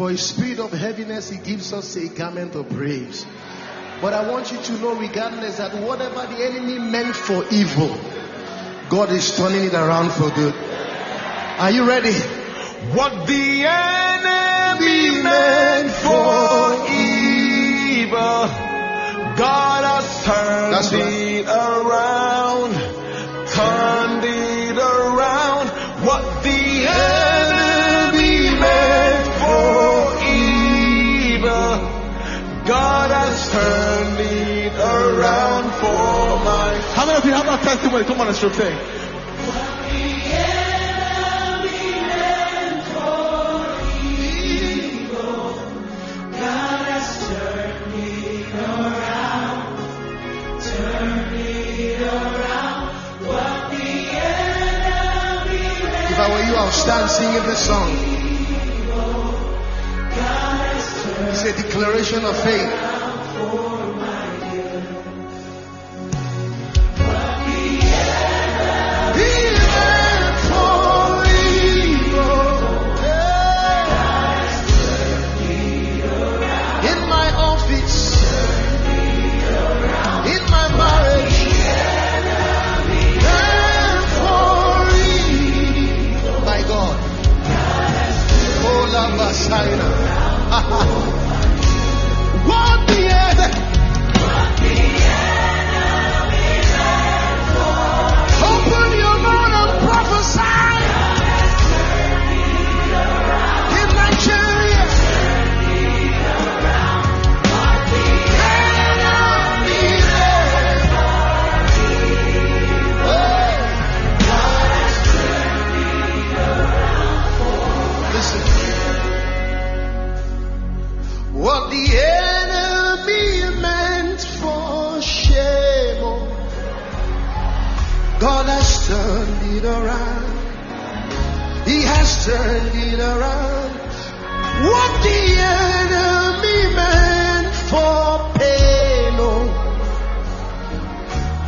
For a spirit of heaviness, He gives us a garment of praise. But I want you to know, regardless, that whatever the enemy meant for evil, God is turning it around for good. Are you ready? What the enemy meant. testimony. Come on and strip thing. If I were you, I would stand singing this song. It's a declaration of faith. turned it around. What the enemy meant for pain, oh,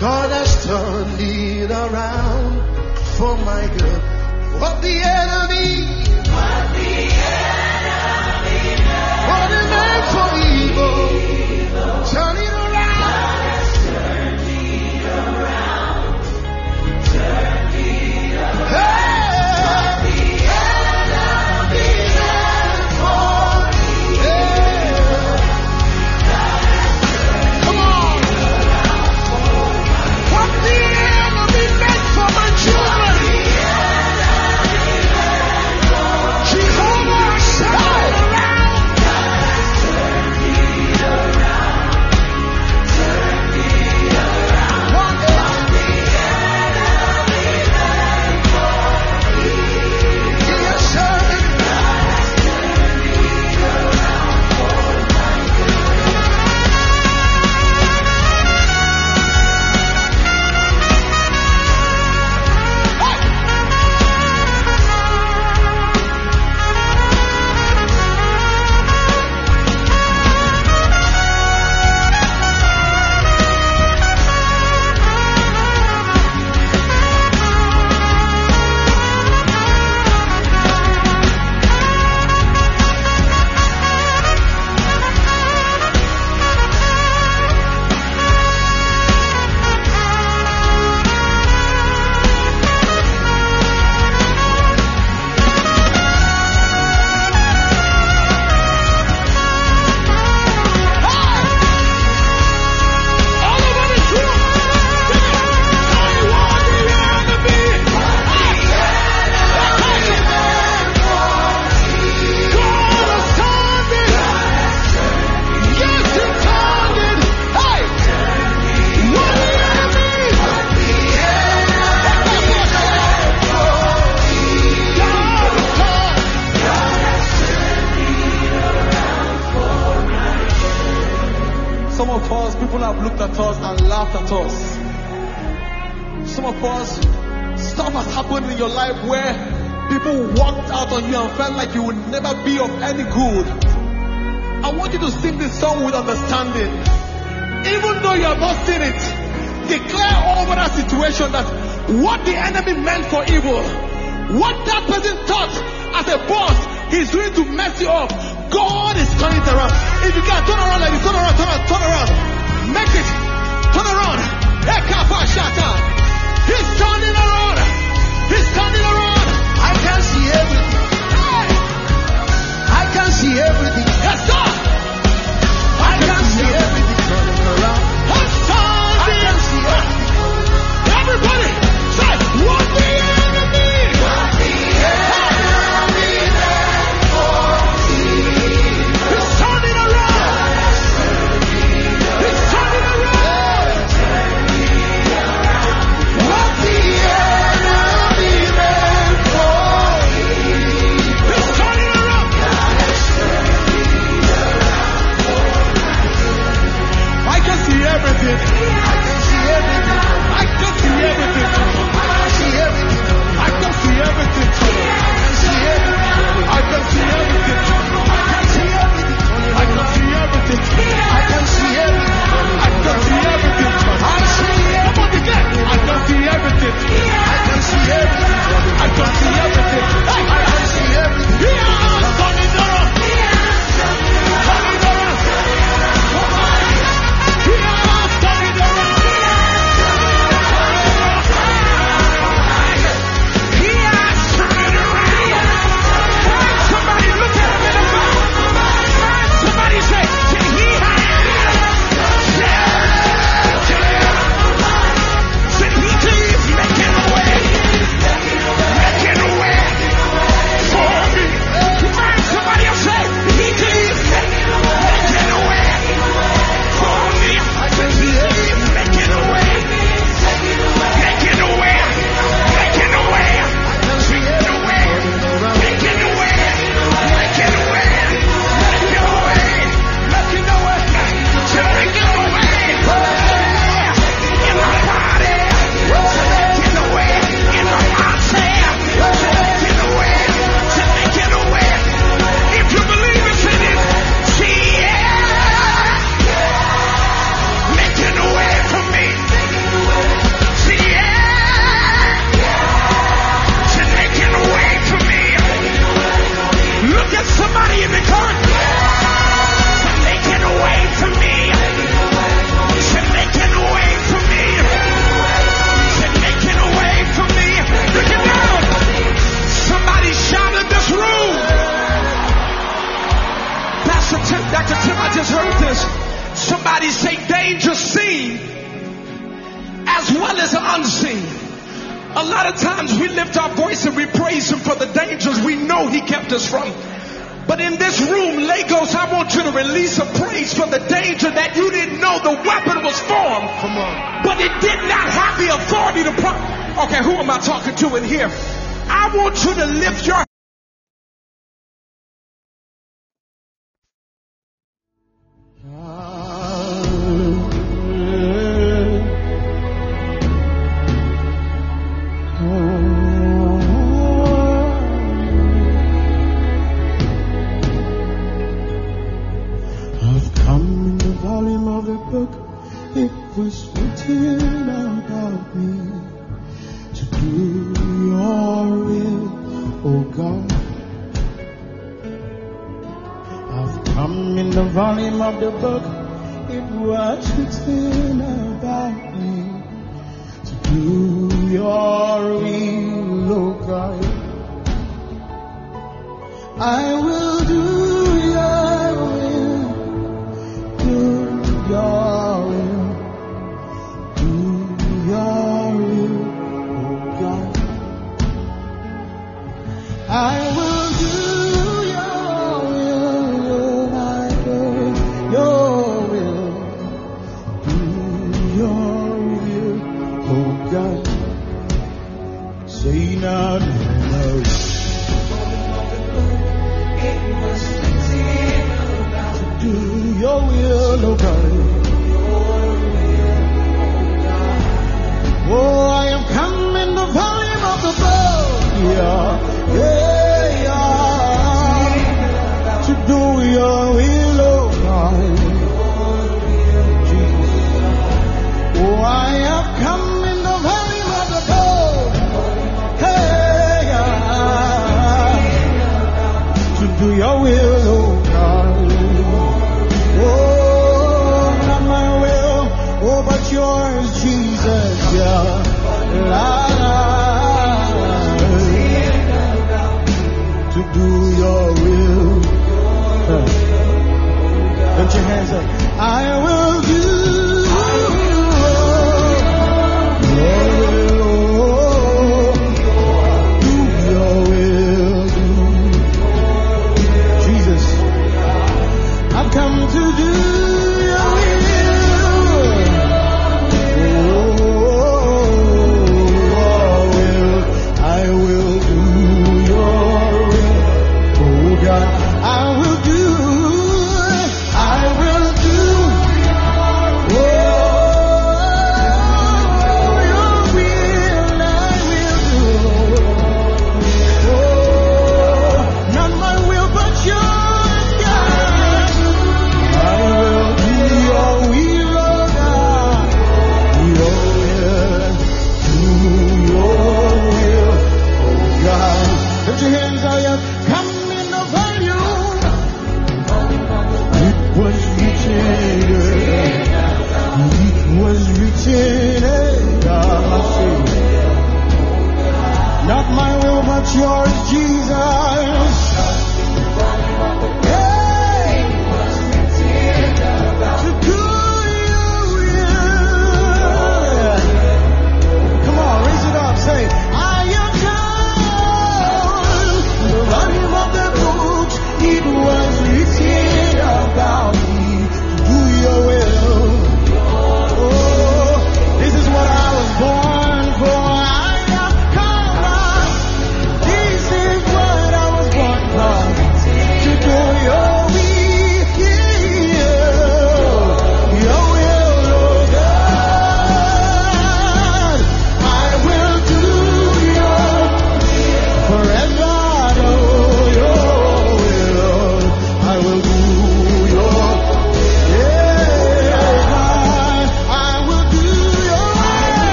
God has turned it around for my good. What the enemy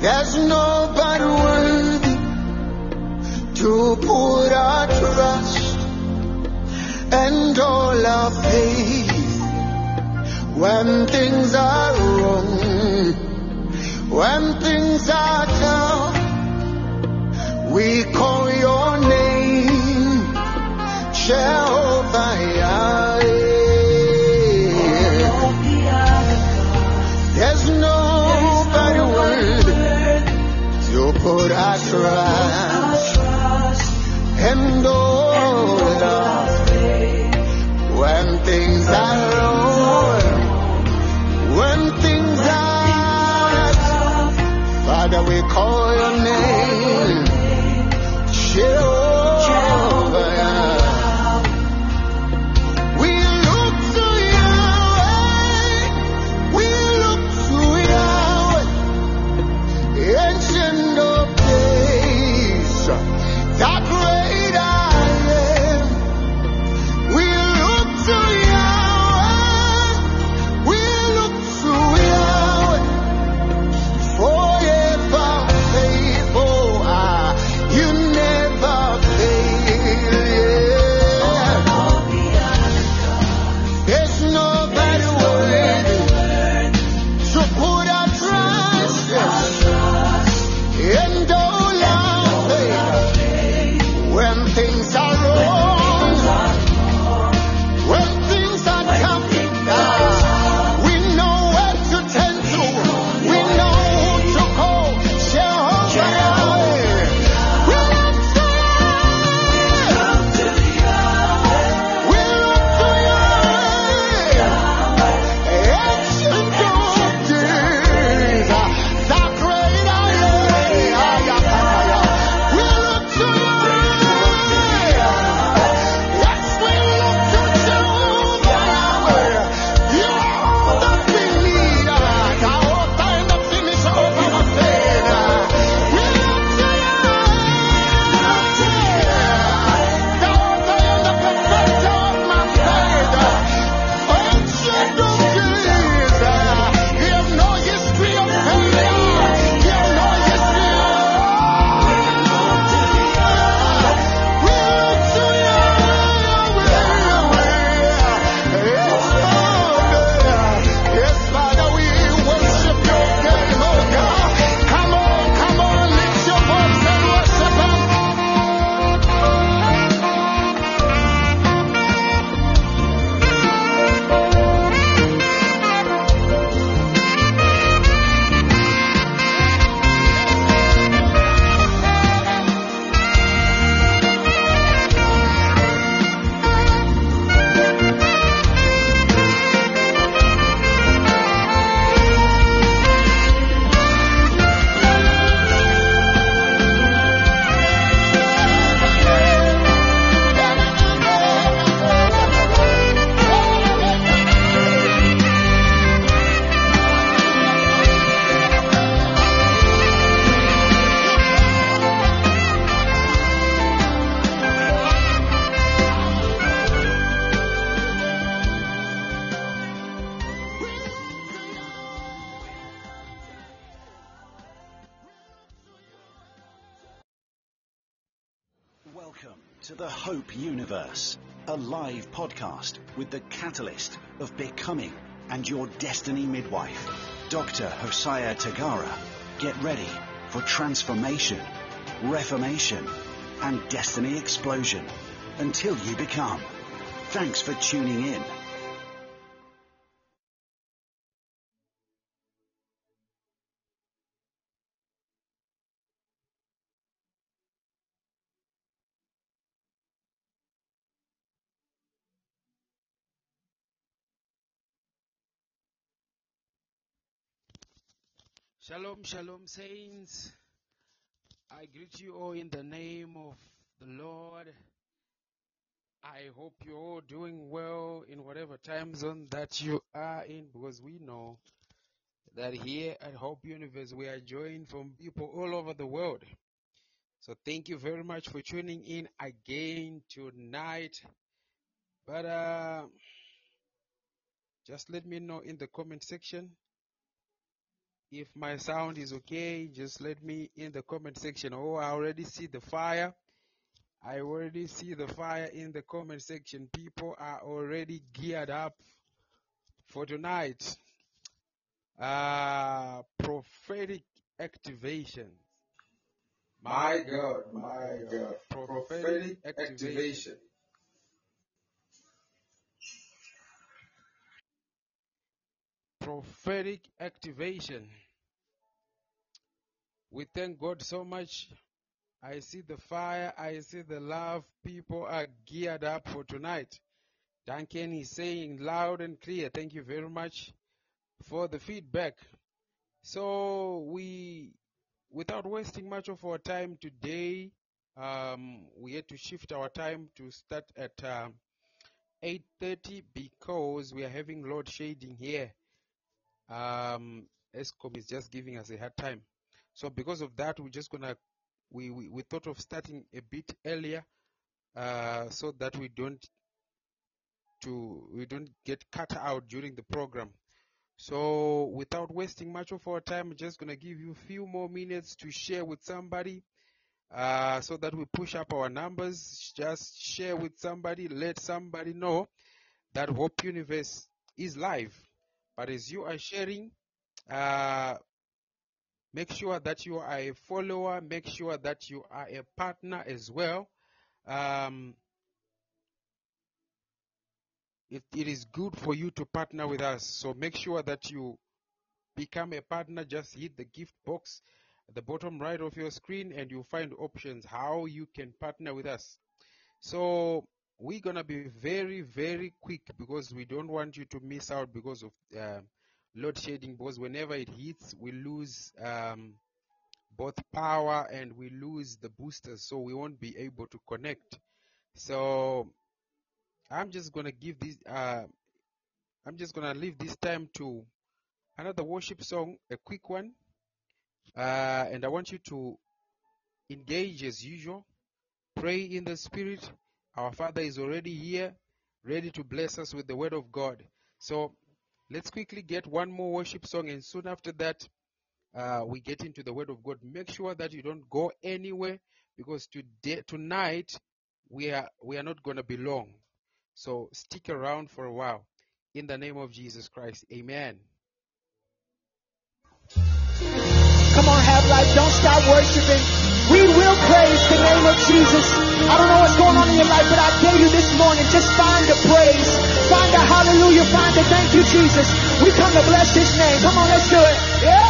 There's nobody worthy to put our trust and all our faith when things are wrong, when things are down. We call your name. Shall trust and all love when things are wrong, when things are tough. Father, we call your name. Welcome to the Hope Universe, a live podcast with the catalyst of becoming and your destiny midwife, Dr. Hosiah Tagara. Get ready for transformation, reformation, and destiny explosion until you become. Thanks for tuning in. Shalom, shalom, saints. I greet you all in the name of the Lord. I hope you're all doing well in whatever time zone that you are in because we know that here at Hope Universe we are joined from people all over the world. So thank you very much for tuning in again tonight. But uh, just let me know in the comment section if my sound is okay. Just let me in the comment section. Oh, I already see the fire. I already see the fire in the comment section. People are already geared up for tonight. Uh, prophetic activation. My God, my God. Prophetic activation. Prophetic activation. We thank God so much. I see the fire. I see the love. People are geared up for tonight. Duncan is saying loud and clear. Thank you very much for the feedback. So we, without wasting much of our time today, um, we had to shift our time to start at um 8:30 because we are having load shedding here. Um, Eskom is just giving us a hard time. So because of that, we're just gonna we, we, we thought of starting a bit earlier uh, so that we don't to we don't get cut out during the program. So without wasting much of our time, I'm just gonna give you a few more minutes to share with somebody uh, so that we push up our numbers. Just share with somebody, let somebody know that Hope Universe is live. But as you are sharing, uh, make sure that you are a follower, make sure that you are a partner as well. Um, it, it is good for you to partner with us. So make sure that you become a partner. Just hit the gift box at the bottom right of your screen and you'll find options how you can partner with us. So we're gonna be very, very quick because we don't want you to miss out because of uh, load shedding. Because whenever it hits, we lose um, both power and we lose the boosters, so we won't be able to connect. So I'm just gonna give this. Uh, I'm just gonna leave this time to another worship song, a quick one, uh, and I want you to engage as usual. Pray in the spirit. Our Father is already here, ready to bless us with the word of God. So let's quickly get one more worship song, and soon after that, uh, we get into the word of God. Make sure that you don't go anywhere because today, tonight, we are we are not going to be long. So stick around for a while. In the name of Jesus Christ, Amen. Come on, have life. Don't stop worshiping. We will praise the name of Jesus. I don't know what's going on in your life, but I dare you this morning, just find a praise. Find a hallelujah. Find a thank you, Jesus. We come to bless his name. Come on, let's do it. Yeah.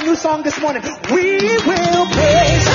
A new song this morning. We will praise.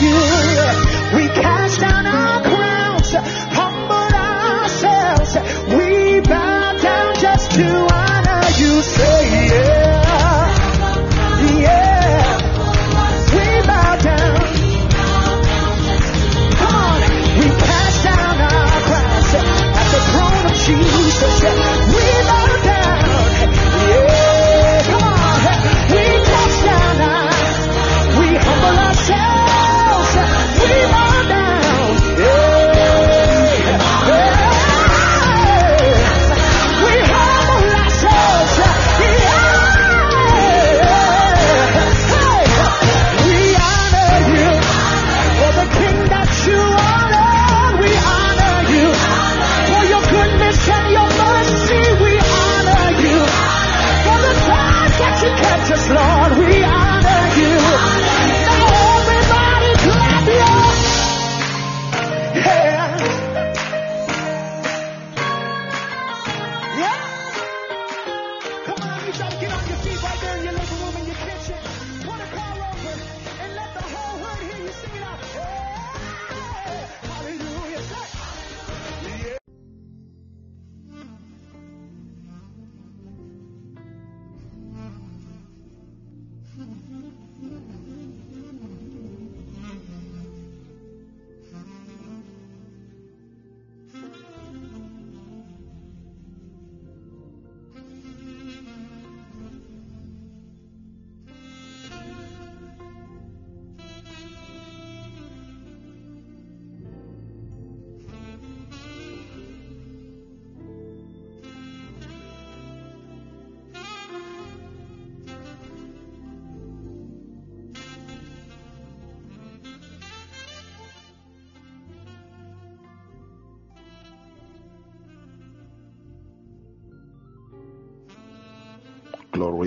you.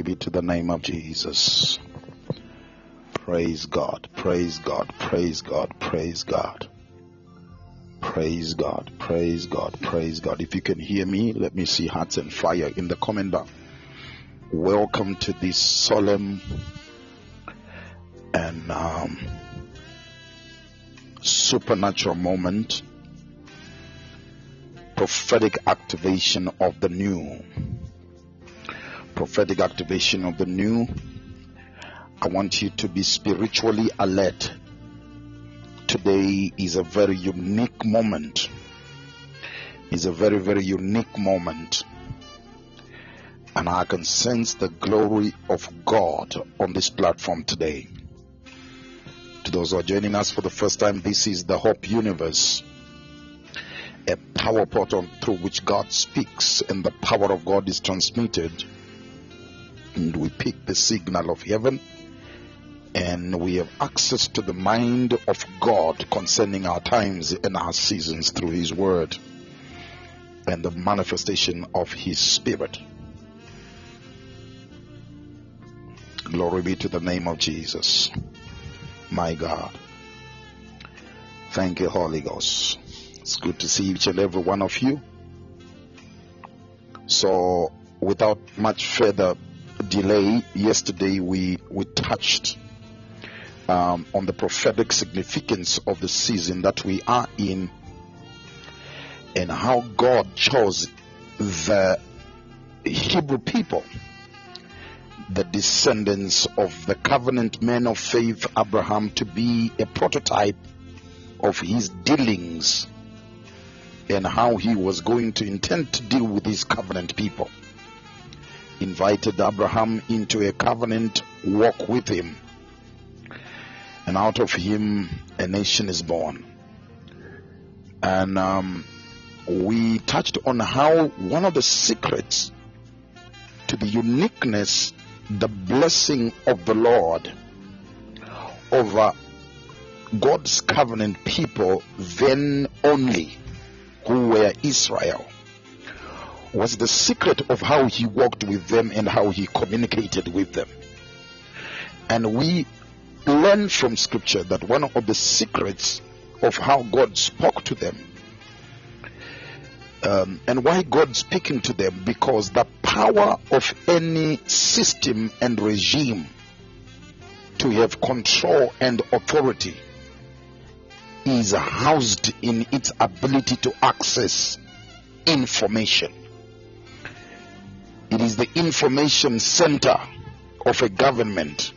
Glory be to the name of Jesus. Praise God, praise God, praise God, praise God. Praise God, praise God, praise God. If you can hear me, let me see hearts and fire in the comment bar. Welcome to this solemn and um, supernatural moment, prophetic activation of the new. Prophetic activation of the new. I want you to be spiritually alert. Today is a very unique moment. It's a very, very unique moment. And I can sense the glory of God on this platform today. To those who are joining us for the first time, this is the Hope Universe, a power portal through which God speaks and the power of God is transmitted. And we pick the signal of heaven and we have access to the mind of God concerning our times and our seasons through His Word and the manifestation of His Spirit. Glory be to the name of Jesus, my God. Thank you, Holy Ghost. It's good to see each and every one of you. So, without much further delay, yesterday we, we touched um, on the prophetic significance of the season that we are in and how God chose the Hebrew people, the descendants of the covenant men of faith Abraham, to be a prototype of his dealings and how he was going to intend to deal with his covenant people. Invited Abraham into a covenant walk with him and out of him a nation is born. And um, we touched on how one of the secrets to the uniqueness, the blessing of the Lord over God's covenant people, then only, who were Israel, was the secret of how he walked with them and how he communicated with them. And we learn from scripture that one of the secrets of how God spoke to them um, and why God speaking to them because the power of any system and regime to have control and authority is housed in its ability to access information. It is the information center of a government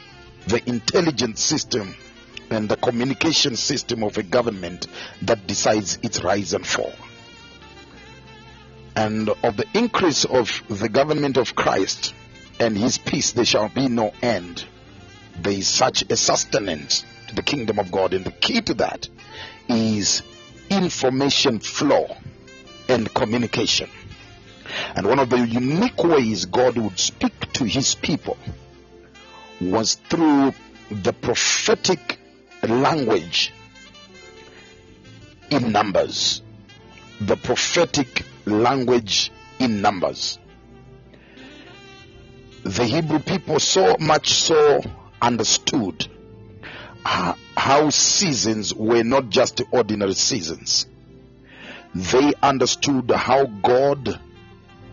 the intelligence system and the communication system of a government that decides its rise and fall. And of the increase of the government of Christ and his peace, there shall be no end. There is such a sustenance to the kingdom of God, and the key to that is information flow and communication. And one of the unique ways God would speak to his people was through the prophetic language in numbers. The prophetic language in numbers. The Hebrew people so much so understood uh, how seasons were not just ordinary seasons. They understood how God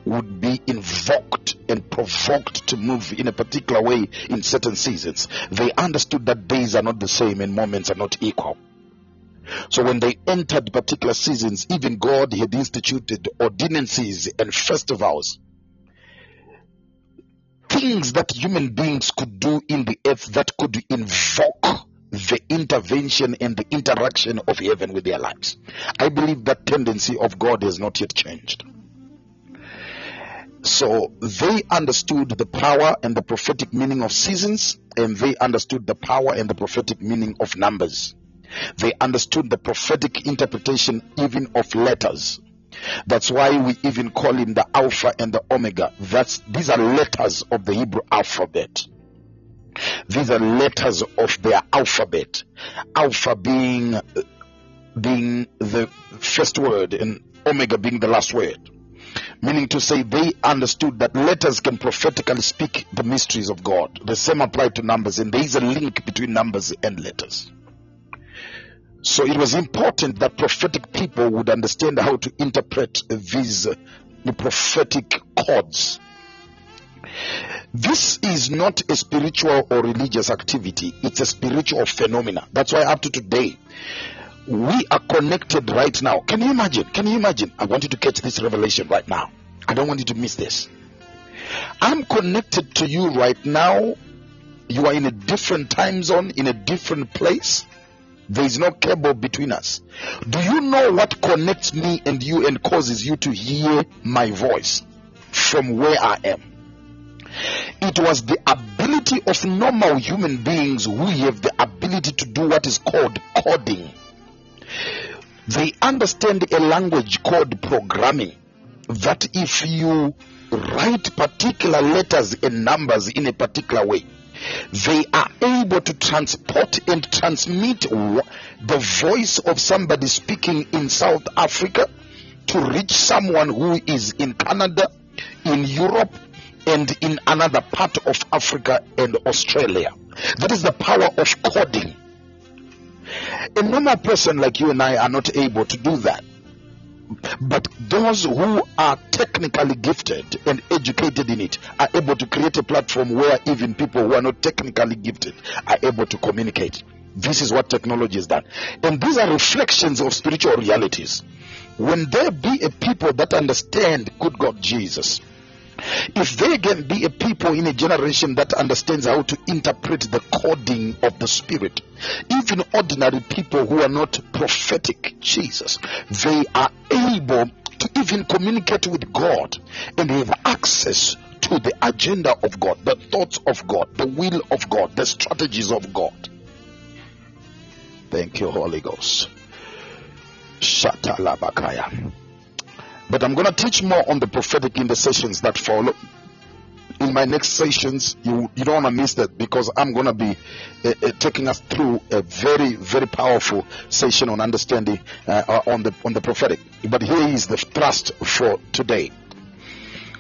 would be invoked and provoked to move in a particular way in certain seasons. They understood that days are not the same and moments are not equal. So when they entered particular seasons, even God had instituted ordinances and festivals. Things that human beings could do in the earth that could invoke the intervention and the interaction of heaven with their lives. I believe that tendency of God has not yet changed. So they understood the power and the prophetic meaning of seasons, and they understood the power and the prophetic meaning of numbers. They understood the prophetic interpretation even of letters. That's why we even call him the Alpha and the Omega. That's these are letters of the Hebrew alphabet. These are letters of their alphabet. Alpha being being the first word and Omega being the last word Meaning to say they understood that letters can prophetically speak the mysteries of God. The same applied to numbers, and there is a link between numbers and letters. So it was important that prophetic people would understand how to interpret these uh, prophetic codes. This is not a spiritual or religious activity, it's a spiritual phenomena. That's why up to today, we are connected right now. Can you imagine? Can you imagine? I want you to catch this revelation right now. I don't want you to miss this. I'm connected to you right now. You are in a different time zone, in a different place. There is no cable between us. Do you know what connects me and you and causes you to hear my voice from where I am? It was the ability of normal human beings who have the ability to do what is called coding. They understand a language called programming that if you write particular letters and numbers in a particular way, they are able to transport and transmit the voice of somebody speaking in South Africa to reach someone who is in Canada, in Europe, and in another part of Africa and Australia. That is the power of coding. A normal person like you and I are not able to do that. But those who are technically gifted and educated in it are able to create a platform where even people who are not technically gifted are able to communicate. This is what technology has done. And these are reflections of spiritual realities. When there be a people that understand good God Jesus, if there can be a people in a generation that understands how to interpret the coding of the spirit, even ordinary people who are not prophetic, Jesus, they are able to even communicate with God and have access to the agenda of God, the thoughts of God, the will of God, the strategies of God. Thank you, Holy Ghost. Shatalabakaya. But I'm going to teach more on the prophetic in the sessions that follow. In my next sessions, you you don't want to miss that because I'm going to be uh, uh, taking us through a very very powerful session on understanding uh, on the on the prophetic. But here is the thrust for today.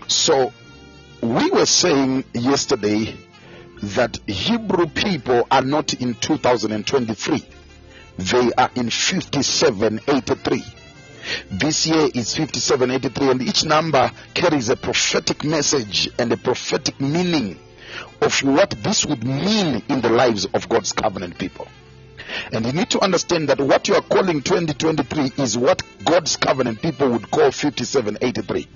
So we were saying yesterday that Hebrew people are not in 2023; they are in 5783 this year is 5783, and each number carries a prophetic message and a prophetic meaning of what this would mean in the lives of God's covenant people. And you need to understand that what you are calling 2023 is what God's covenant people would call 5783.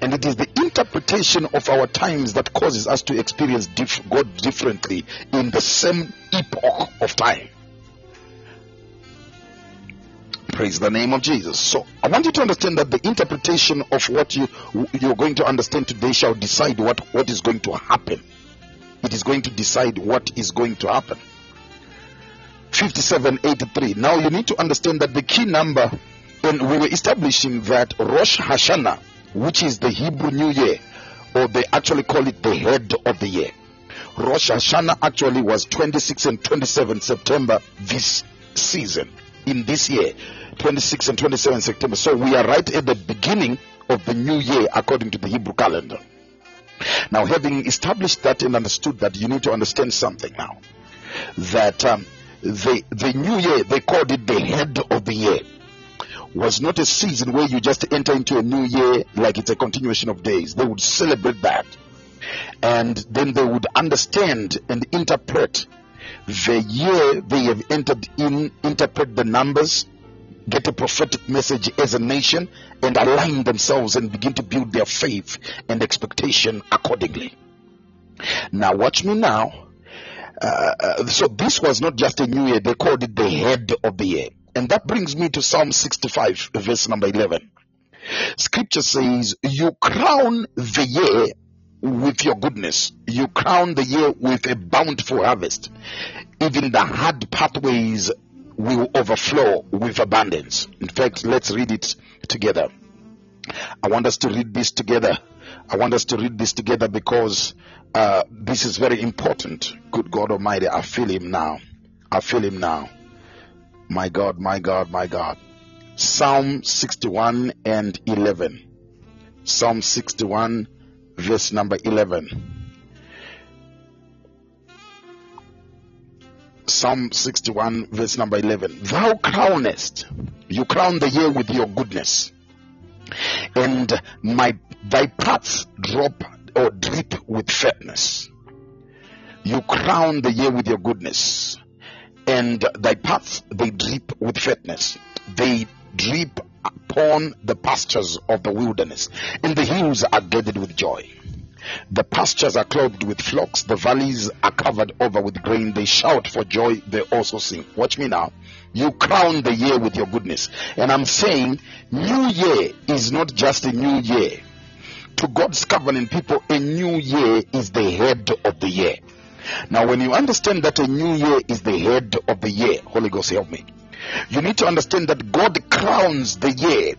And it is the interpretation of our times that causes us to experience God differently in the same epoch of time. Praise the name of Jesus. So I want you to understand that the interpretation of what you you're going to understand today shall decide what, what is going to happen. It is going to decide what is going to happen. 5783. Now you need to understand that the key number, and we were establishing that Rosh Hashanah, which is the Hebrew New Year, or they actually call it the head of the year. Rosh Hashanah actually was 26 and 27 September this season, in this year. 26 and 27 September. So we are right at the beginning of the new year according to the Hebrew calendar. Now, having established that and understood that, you need to understand something now. That um, the, the new year, they called it the head of the year, was not a season where you just enter into a new year like it's a continuation of days. They would celebrate that. And then they would understand and interpret the year they have entered in, interpret the numbers, get a prophetic message as a nation and align themselves and begin to build their faith and expectation accordingly. Now, watch me now. Uh, uh, so, this was not just a new year, they called it the head of the year. And that brings me to Psalm 65, verse number 11. Scripture says, You crown the year with your goodness, you crown the year with a bountiful harvest. Even the hard pathways will overflow with abundance. In fact, let's read it together. I want us to read this together. I want us to read this together because uh, this is very important. Good God Almighty, I feel Him now. I feel Him now. My God, my God, my God. Psalm 61 and 11. Psalm 61, verse number 11. Psalm 61, verse number 11. Thou crownest, you crown the year with your goodness, and my thy paths drop or drip with fatness. You crown the year with your goodness, and thy paths they drip with fatness. They drip upon the pastures of the wilderness, and the hills are girded with joy. The pastures are clothed with flocks, the valleys are covered over with grain. They shout for joy, they also sing. Watch me now. You crown the year with your goodness. And I'm saying, new year is not just a new year. To God's covenant people, a new year is the head of the year. Now, when you understand that a new year is the head of the year, Holy Ghost help me. You need to understand that God crowns the year.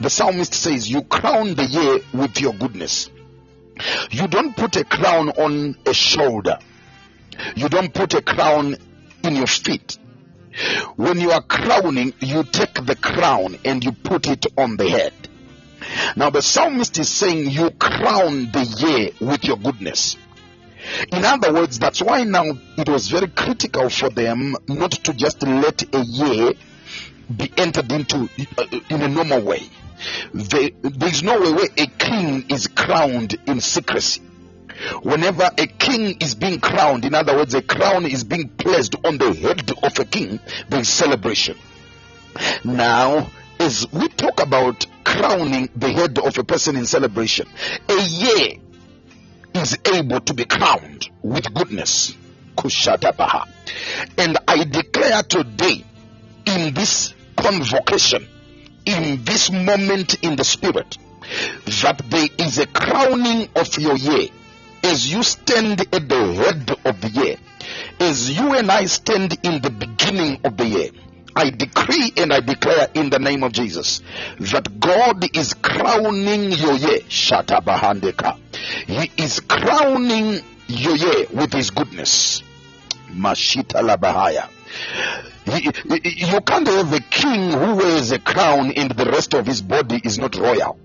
The psalmist says, You crown the year with your goodness. You don't put a crown on a shoulder. You don't put a crown in your feet. When you are crowning, you take the crown and you put it on the head. Now the psalmist is saying you crown the year with your goodness. In other words, that's why now it was very critical for them not to just let a year be entered into uh, in a normal way. There, there's no way where a king is crowned in secrecy. Whenever a king is being crowned, in other words, a crown is being placed on the head of a king, there is celebration. Now, as we talk about crowning the head of a person in celebration, a year is able to be crowned with goodness. And I declare today in this convocation, in this moment in the spirit, that there is a crowning of your year as you stand at the head of the year, as you and I stand in the beginning of the year. I decree and I declare in the name of Jesus that God is crowning your year. Shatabahandeka. He is crowning your year with his goodness. Mashita labahaya. You can't have a king who wears a crown and the rest of his body is not royal.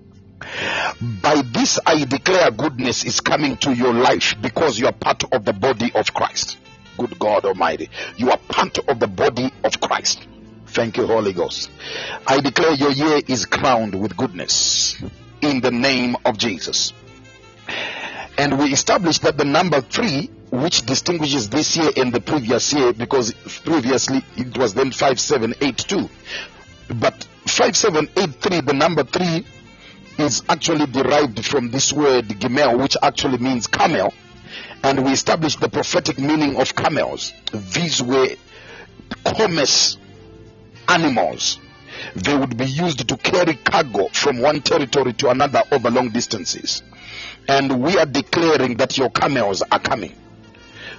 By this I declare goodness is coming to your life because you are part of the body of Christ. Good God Almighty. You are part of the body of Christ. Thank you, Holy Ghost. I declare your year is crowned with goodness in the name of Jesus. And we established that the number three, which distinguishes this year and the previous year, because previously it was then 5782. But 5783, the number three, is actually derived from this word gemel, which actually means camel. And we established the prophetic meaning of camels. These were commerce animals. They would be used to carry cargo from one territory to another over long distances. And we are declaring that your camels are coming.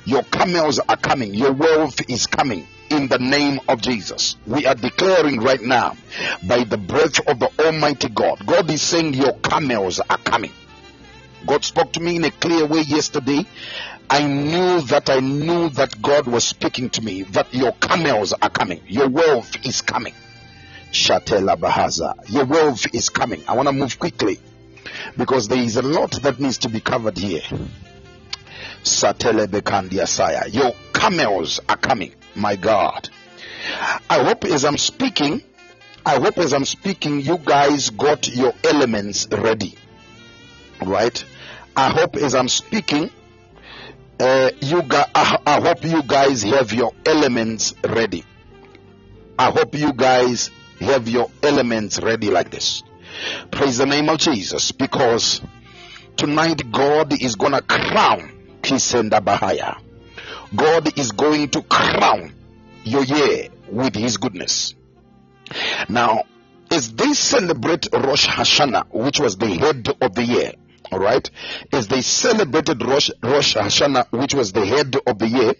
Your camels are coming. Your wealth is coming in the name of Jesus. We are declaring right now by the breath of the Almighty God. God is saying your camels are coming. God spoke to me in a clear way yesterday. I knew that I knew that God was speaking to me that your camels are coming. Your wealth is coming. Shatela Bahaza. Your wealth is coming. I want to move quickly because there is a lot that needs to be covered here. Satele Bekandia Saya. Your camels are coming. My God. I hope as I'm speaking, I hope as I'm speaking, you guys got your elements ready. Right? I hope as I'm speaking, uh, you guys, I, I hope you guys have your elements ready. I hope you guys have your elements ready like this. Praise the name of Jesus because tonight God is gonna crown Kisenda Bahaya. God is going to crown your year with his goodness. Now, as they celebrate Rosh Hashanah, which was the head of the year, all right, as they celebrated Rosh, Rosh Hashanah, which was the head of the year,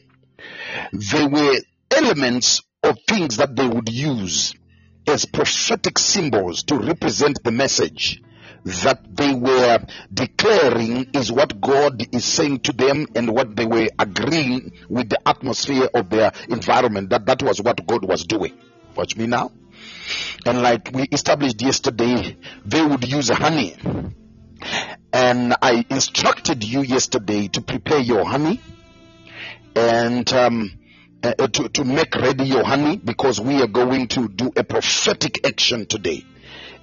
there were elements of things that they would use as prophetic symbols to represent the message that they were declaring is what God is saying to them and what they were agreeing with the atmosphere of their environment that that was what God was doing. Watch me now. And like we established yesterday, they would use honey And I instructed you yesterday to prepare your honey and um, uh, to, to make ready your honey because we are going to do a prophetic action today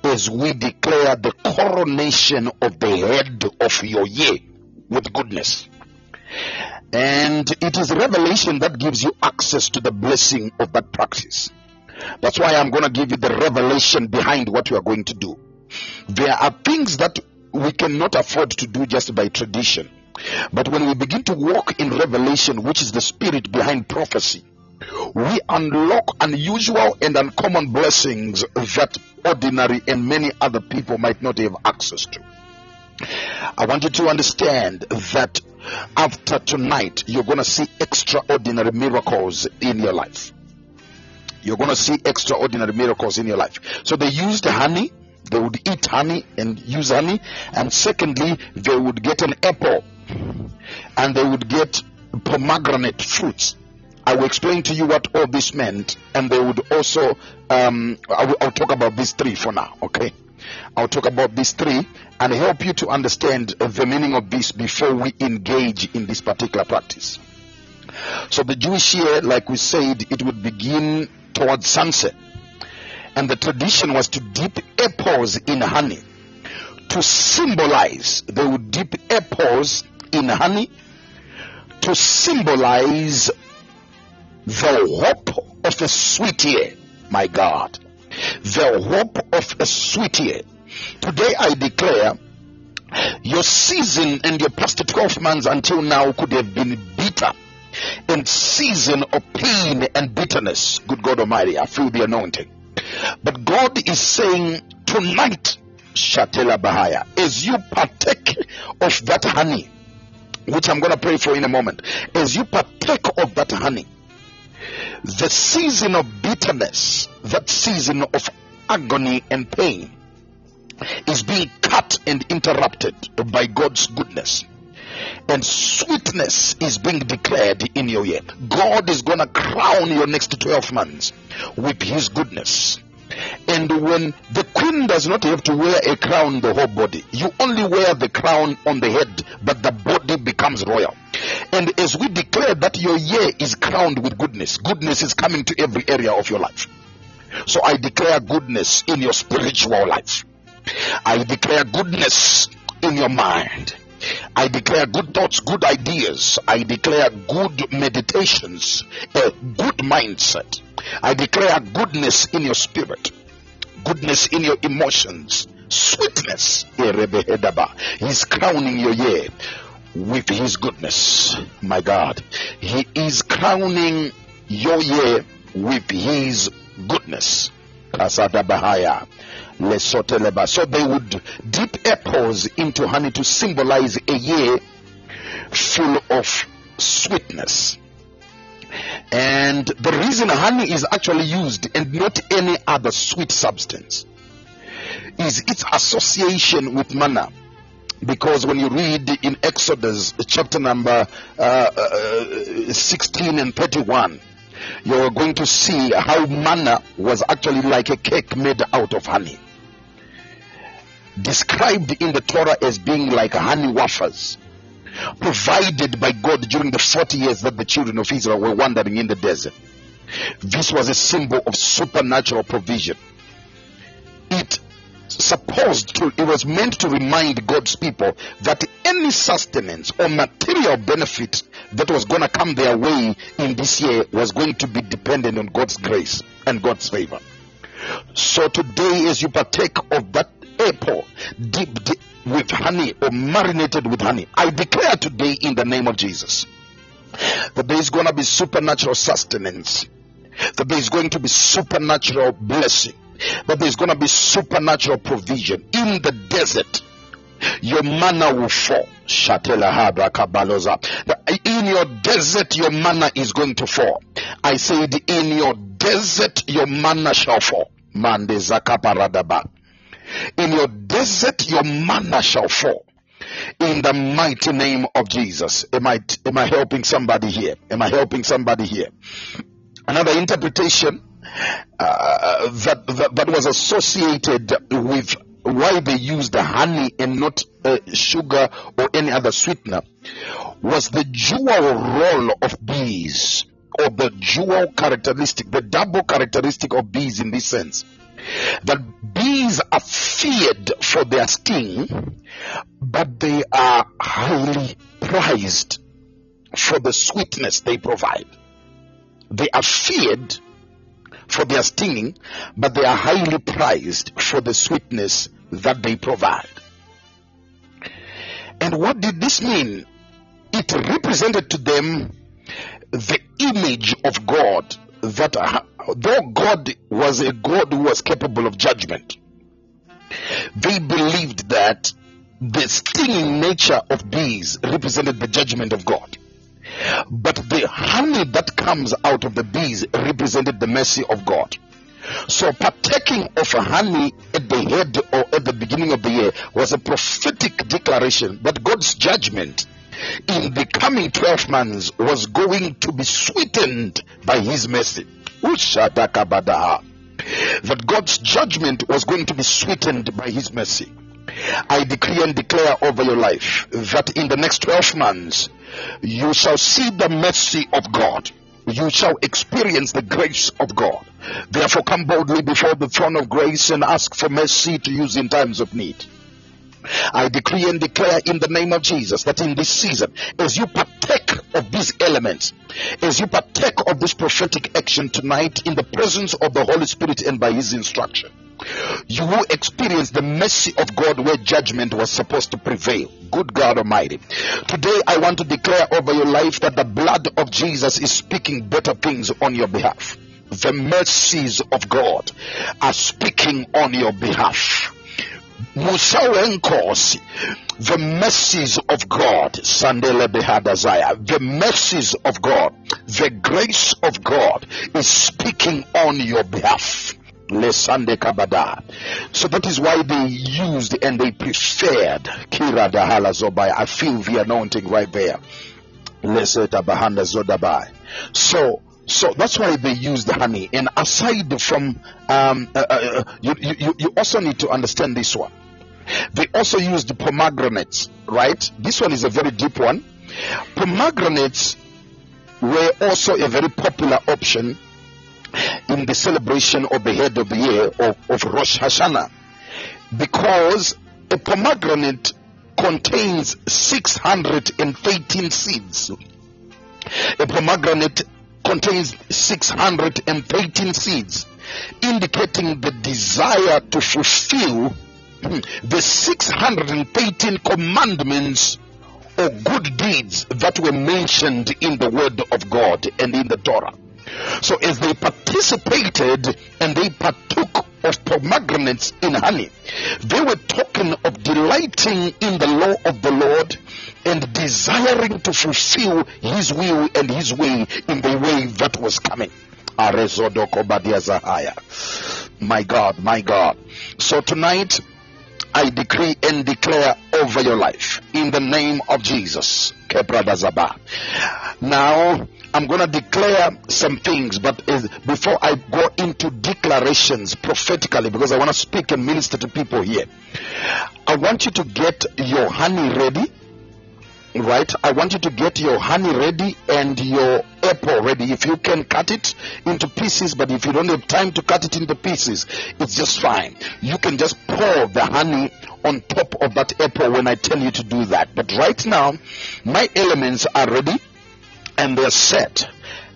as we declare the coronation of the head of your year with goodness. And it is revelation that gives you access to the blessing of that practice. That's why I'm going to give you the revelation behind what you are going to do. There are things that we cannot afford to do just by tradition. But when we begin to walk in revelation, which is the spirit behind prophecy, we unlock unusual and uncommon blessings that ordinary and many other people might not have access to. I want you to understand that after tonight, you're going to see extraordinary miracles in your life. You're going to see extraordinary miracles in your life. So they used honey, they would eat honey and use honey, and secondly, they would get an apple and they would get pomegranate fruits. I will explain to you what all this meant, and they would also, um, I will, I'll talk about these three for now, okay? I'll talk about these three and help you to understand the meaning of this before we engage in this particular practice. So the Jewish year, like we said, it would begin towards sunset. And the tradition was to dip apples in honey to symbolize, they would dip apples in honey to symbolize the hope of a sweet year, my God. The hope of a sweet year. Today I declare your season and your past 12 months until now could have been bitter and season of pain and bitterness. Good God Almighty, I feel the anointing. But God is saying tonight, Shatela Bahaya, as you partake of that honey, which I'm going to pray for in a moment, as you partake of that honey, the season of bitterness, that season of agony and pain, is being cut and interrupted by God's goodness. And sweetness is being declared in your year. God is going to crown your next 12 months with His goodness. And when the queen does not have to wear a crown the whole body, you only wear the crown on the head, but the body becomes royal. And as we declare that your year is crowned with goodness, goodness is coming to every area of your life. So I declare goodness in your spiritual life. I declare goodness in your mind. I declare good thoughts, good ideas. I declare good meditations, a good mindset. I declare goodness in your spirit, goodness in your emotions, sweetness. He's crowning your year with his goodness. My God, he is crowning your year with his goodness. So they would dip apples into honey to symbolize a year full of sweetness. And the reason honey is actually used and not any other sweet substance is its association with manna. Because when you read in Exodus chapter number uh, uh, 16 and 31, you're going to see how manna was actually like a cake made out of honey described in the Torah as being like honey wafers provided by God during the 40 years that the children of Israel were wandering in the desert. This was a symbol of supernatural provision. It supposed to, it was meant to remind God's people that any sustenance or material benefit that was going to come their way in this year was going to be dependent on God's grace and God's favor. So today, as you partake of that apple dipped with honey or marinated with honey. I declare today in the name of Jesus that there is going to be supernatural sustenance, that there is going to be supernatural blessing, that there is going to be supernatural provision in the desert. Your manna will fall. In your desert, your manna is going to fall. I said, in your desert, your manna shall fall. Mande zakaparadaba. In your desert, your manna shall fall. In the mighty name of Jesus. Am I, am I helping somebody here? Am I helping somebody here? Another interpretation uh, that, that, that was associated with why they used honey and not uh, sugar or any other sweetener was the dual role of bees or the dual characteristic, the double characteristic of bees in this sense. That bees are feared for their sting, but they are highly prized for the sweetness they provide. They are feared for their stinging, but they are highly prized for the sweetness that they provide. And what did this mean? It represented to them the image of God that though God was a God who was capable of judgment, they believed that the stinging nature of bees represented the judgment of God. But the honey that comes out of the bees represented the mercy of God. So partaking of honey at the head or at the beginning of the year was a prophetic declaration that God's judgment in the coming 12 months was going to be sweetened by his mercy. That God's judgment was going to be sweetened by his mercy. I decree and declare over your life that in the next 12 months you shall see the mercy of God. You shall experience the grace of God. Therefore, come boldly before the throne of grace and ask for mercy to use in times of need. I decree and declare in the name of Jesus that in this season, as you partake of these elements, as you partake of this prophetic action tonight in the presence of the Holy Spirit and by His instruction, you will experience the mercy of God where judgment was supposed to prevail. Good God Almighty. Today I want to declare over your life that the blood of Jesus is speaking better things on your behalf. The mercies of God are speaking on your behalf. Musawenkosi, the mercies of God, the mercies of God, the grace of God is speaking on your behalf. Kabada. So that is why they used and they preferred Kira Dahala Zobai. I feel the anointing right there. So so that's why they use the honey. And aside from, um, uh, uh, you, you, you also need to understand this one. They also use the pomegranates, right? This one is a very deep one. Pomegranates were also a very popular option in the celebration of the head of the year of, of Rosh Hashanah because a pomegranate contains 613 seeds. A pomegranate contains 613 seeds, indicating the desire to fulfill the 613 commandments or good deeds that were mentioned in the Word of God and in the Torah. So, as they participated and they partook of pomegranates in honey, they were talking of delighting in the law of the Lord and desiring to fulfill His will and His way in the way that was coming. My God, my God. So tonight, I decree and declare over your life in the name of Jesus. Now, I'm going to declare some things, but before I go into declarations prophetically, because I want to speak and minister to people here, I want you to get your honey ready right? I want you to get your honey ready and your apple ready. If you can cut it into pieces but if you don't have time to cut it into pieces it's just fine. You can just pour the honey on top of that apple when i tell you to do that. But right now my elements are ready and they're set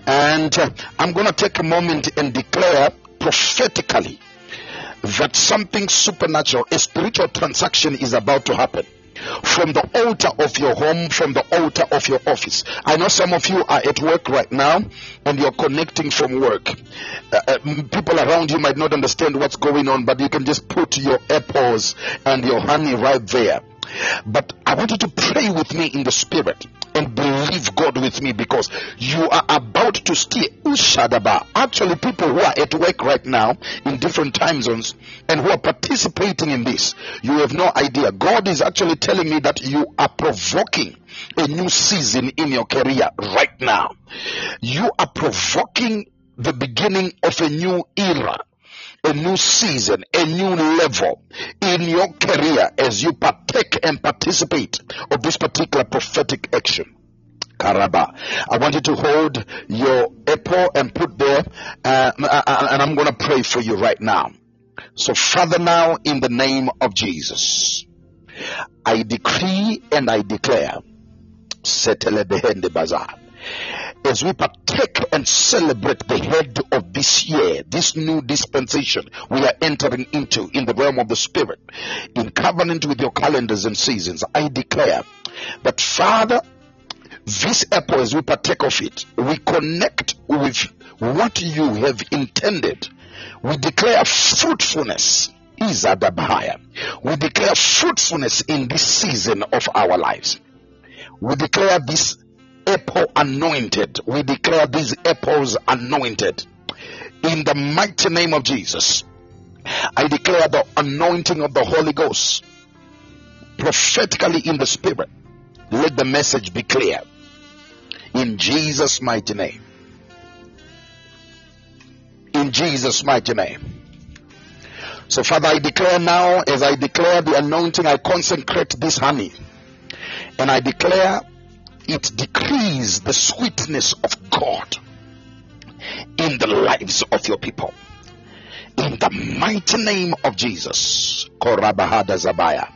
and uh, i'm going to take a moment and declare prophetically that something supernatural a spiritual transaction is about to happen from the altar of your home, from the altar of your office. I know some of you are at work right now and you're connecting from work. Uh, uh, people around you might not understand what's going on, but you can just put your apples and your honey right there. But I want you to pray with me in the spirit and believe God with me because you are about to steer Ushadaba. Actually, people who are at work right now in different time zones and who are participating in this, you have no idea. God is actually telling me that you are provoking a new season in your career right now. You are provoking the beginning of a new era a new season, a new level in your career as you partake and participate of this particular prophetic action. Karaba. I want you to hold your apple and put there, uh, and I'm going to pray for you right now. So, Father, now in the name of Jesus, I decree and I declare, settle the hand bazaar as we partake and celebrate the head of this year, this new dispensation we are entering into in the realm of the Spirit, in covenant with your calendars and seasons, I declare that, Father, this apple, as we partake of it, we connect with what you have intended. We declare fruitfulness. is Izadabahaya. We declare fruitfulness in this season of our lives. We declare this apple anointed. We declare these apples anointed. In the mighty name of Jesus, I declare the anointing of the Holy Ghost prophetically in the Spirit. Let the message be clear. In Jesus' mighty name. In Jesus' mighty name. So, Father, I declare now, as I declare the anointing, I consecrate this honey. And I declare it decrees the sweetness of God in the lives of your people. In the mighty name of Jesus. Korabahada Zabaya.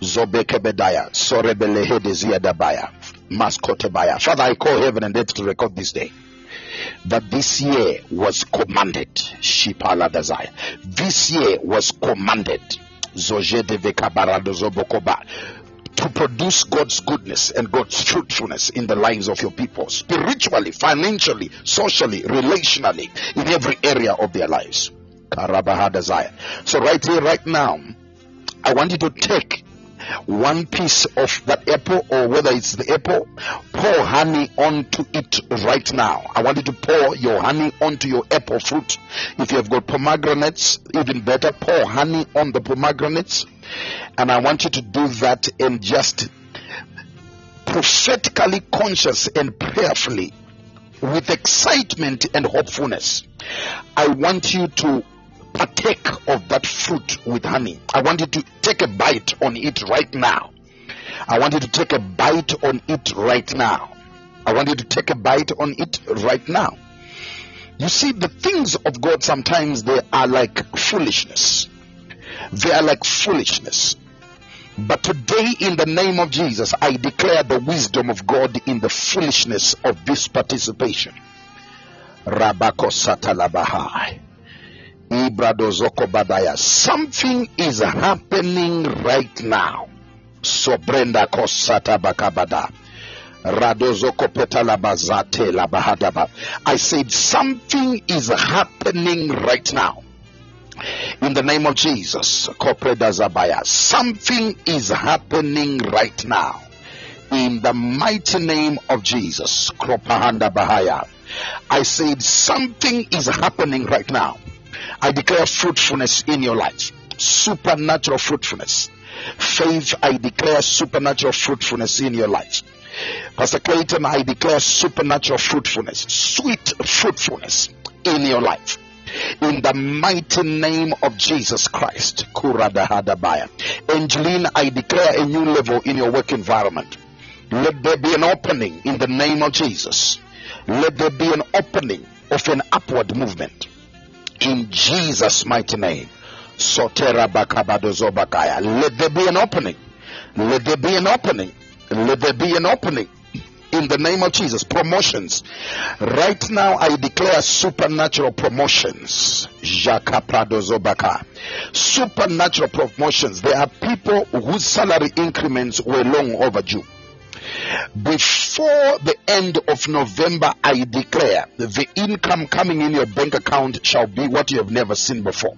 Zobekebedaya. Sorebelehede Ziadabaya. Maskotebaya. Father, I call heaven and earth to record this day that this year was commanded. Shipala Dazaya. This year was commanded. Zojede Vekabarado Zobokoba to produce God's goodness and God's truthfulness in the lives of your people, spiritually, financially, socially, relationally, in every area of their lives. So, right here, right now, I want you to take one piece of that apple, or whether it's the apple, pour honey onto it right now. I want you to pour your honey onto your apple fruit. If you have got pomegranates, even better, pour honey on the pomegranates and I want you to do that in just prophetically conscious and prayerfully with excitement and hopefulness. I want you to partake of that fruit with honey. I want you to take a bite on it right now. I want you to take a bite on it right now. I want you to take a bite on it right now. You see, the things of God sometimes they are like foolishness. They are like foolishness. But today, in the name of Jesus, I declare the wisdom of God in the foolishness of this participation. Something is happening right now. Sobrenda Kosata Bakabada. I said something is happening right now in the name of Jesus. Something is happening right now. In the mighty name of Jesus. I said something is happening right now. I declare fruitfulness in your life. Supernatural fruitfulness. Faith, I declare supernatural fruitfulness in your life. Pastor Clayton, I declare supernatural fruitfulness, sweet fruitfulness in your life in the mighty name of Jesus Christ. Kura da Hadabaya. Angeline, I declare a new level in your work environment. Let there be an opening in the name of Jesus. Let there be an opening of an upward movement in Jesus' mighty name. Sotera. Let there be an opening. Let there be an opening. Let there be an opening in the name of Jesus. Promotions. Right now, I declare supernatural promotions. Supernatural promotions. There are people whose salary increments were long overdue. Before the end of November, I declare the income coming in your bank account shall be what you have never seen before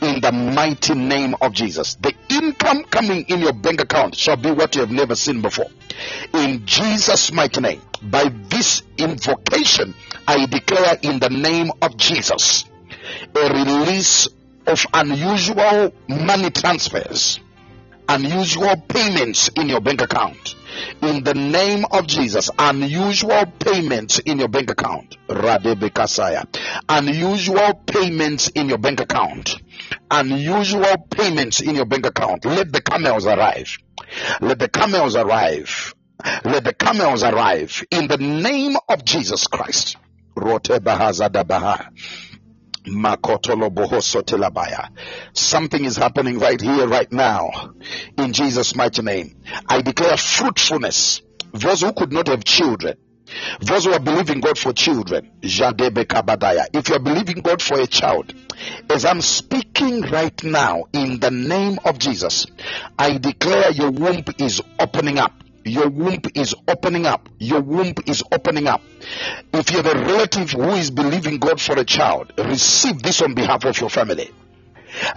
in the mighty name of Jesus. The income coming in your bank account shall be what you have never seen before. In Jesus' mighty name. By this invocation, I declare in the name of Jesus a release of unusual money transfers, unusual payments in your bank account. In the name of Jesus, unusual payments in your bank account. Radebekasaya. Unusual payments in your bank account. Unusual payments in your bank account. Let the camels arrive. Let the camels arrive. Let the camels arrive in the name of Jesus Christ. Rote bahazadabaha. Something is happening right here, right now. In Jesus' mighty name. I declare fruitfulness. Those who could not have children. Those who are believing God for children. If you are believing God for a child, as I'm speaking right now in the name of Jesus, I declare your womb is opening up. Your womb is opening up. Your womb is opening up. If you have a relative who is believing God for a child, receive this on behalf of your family.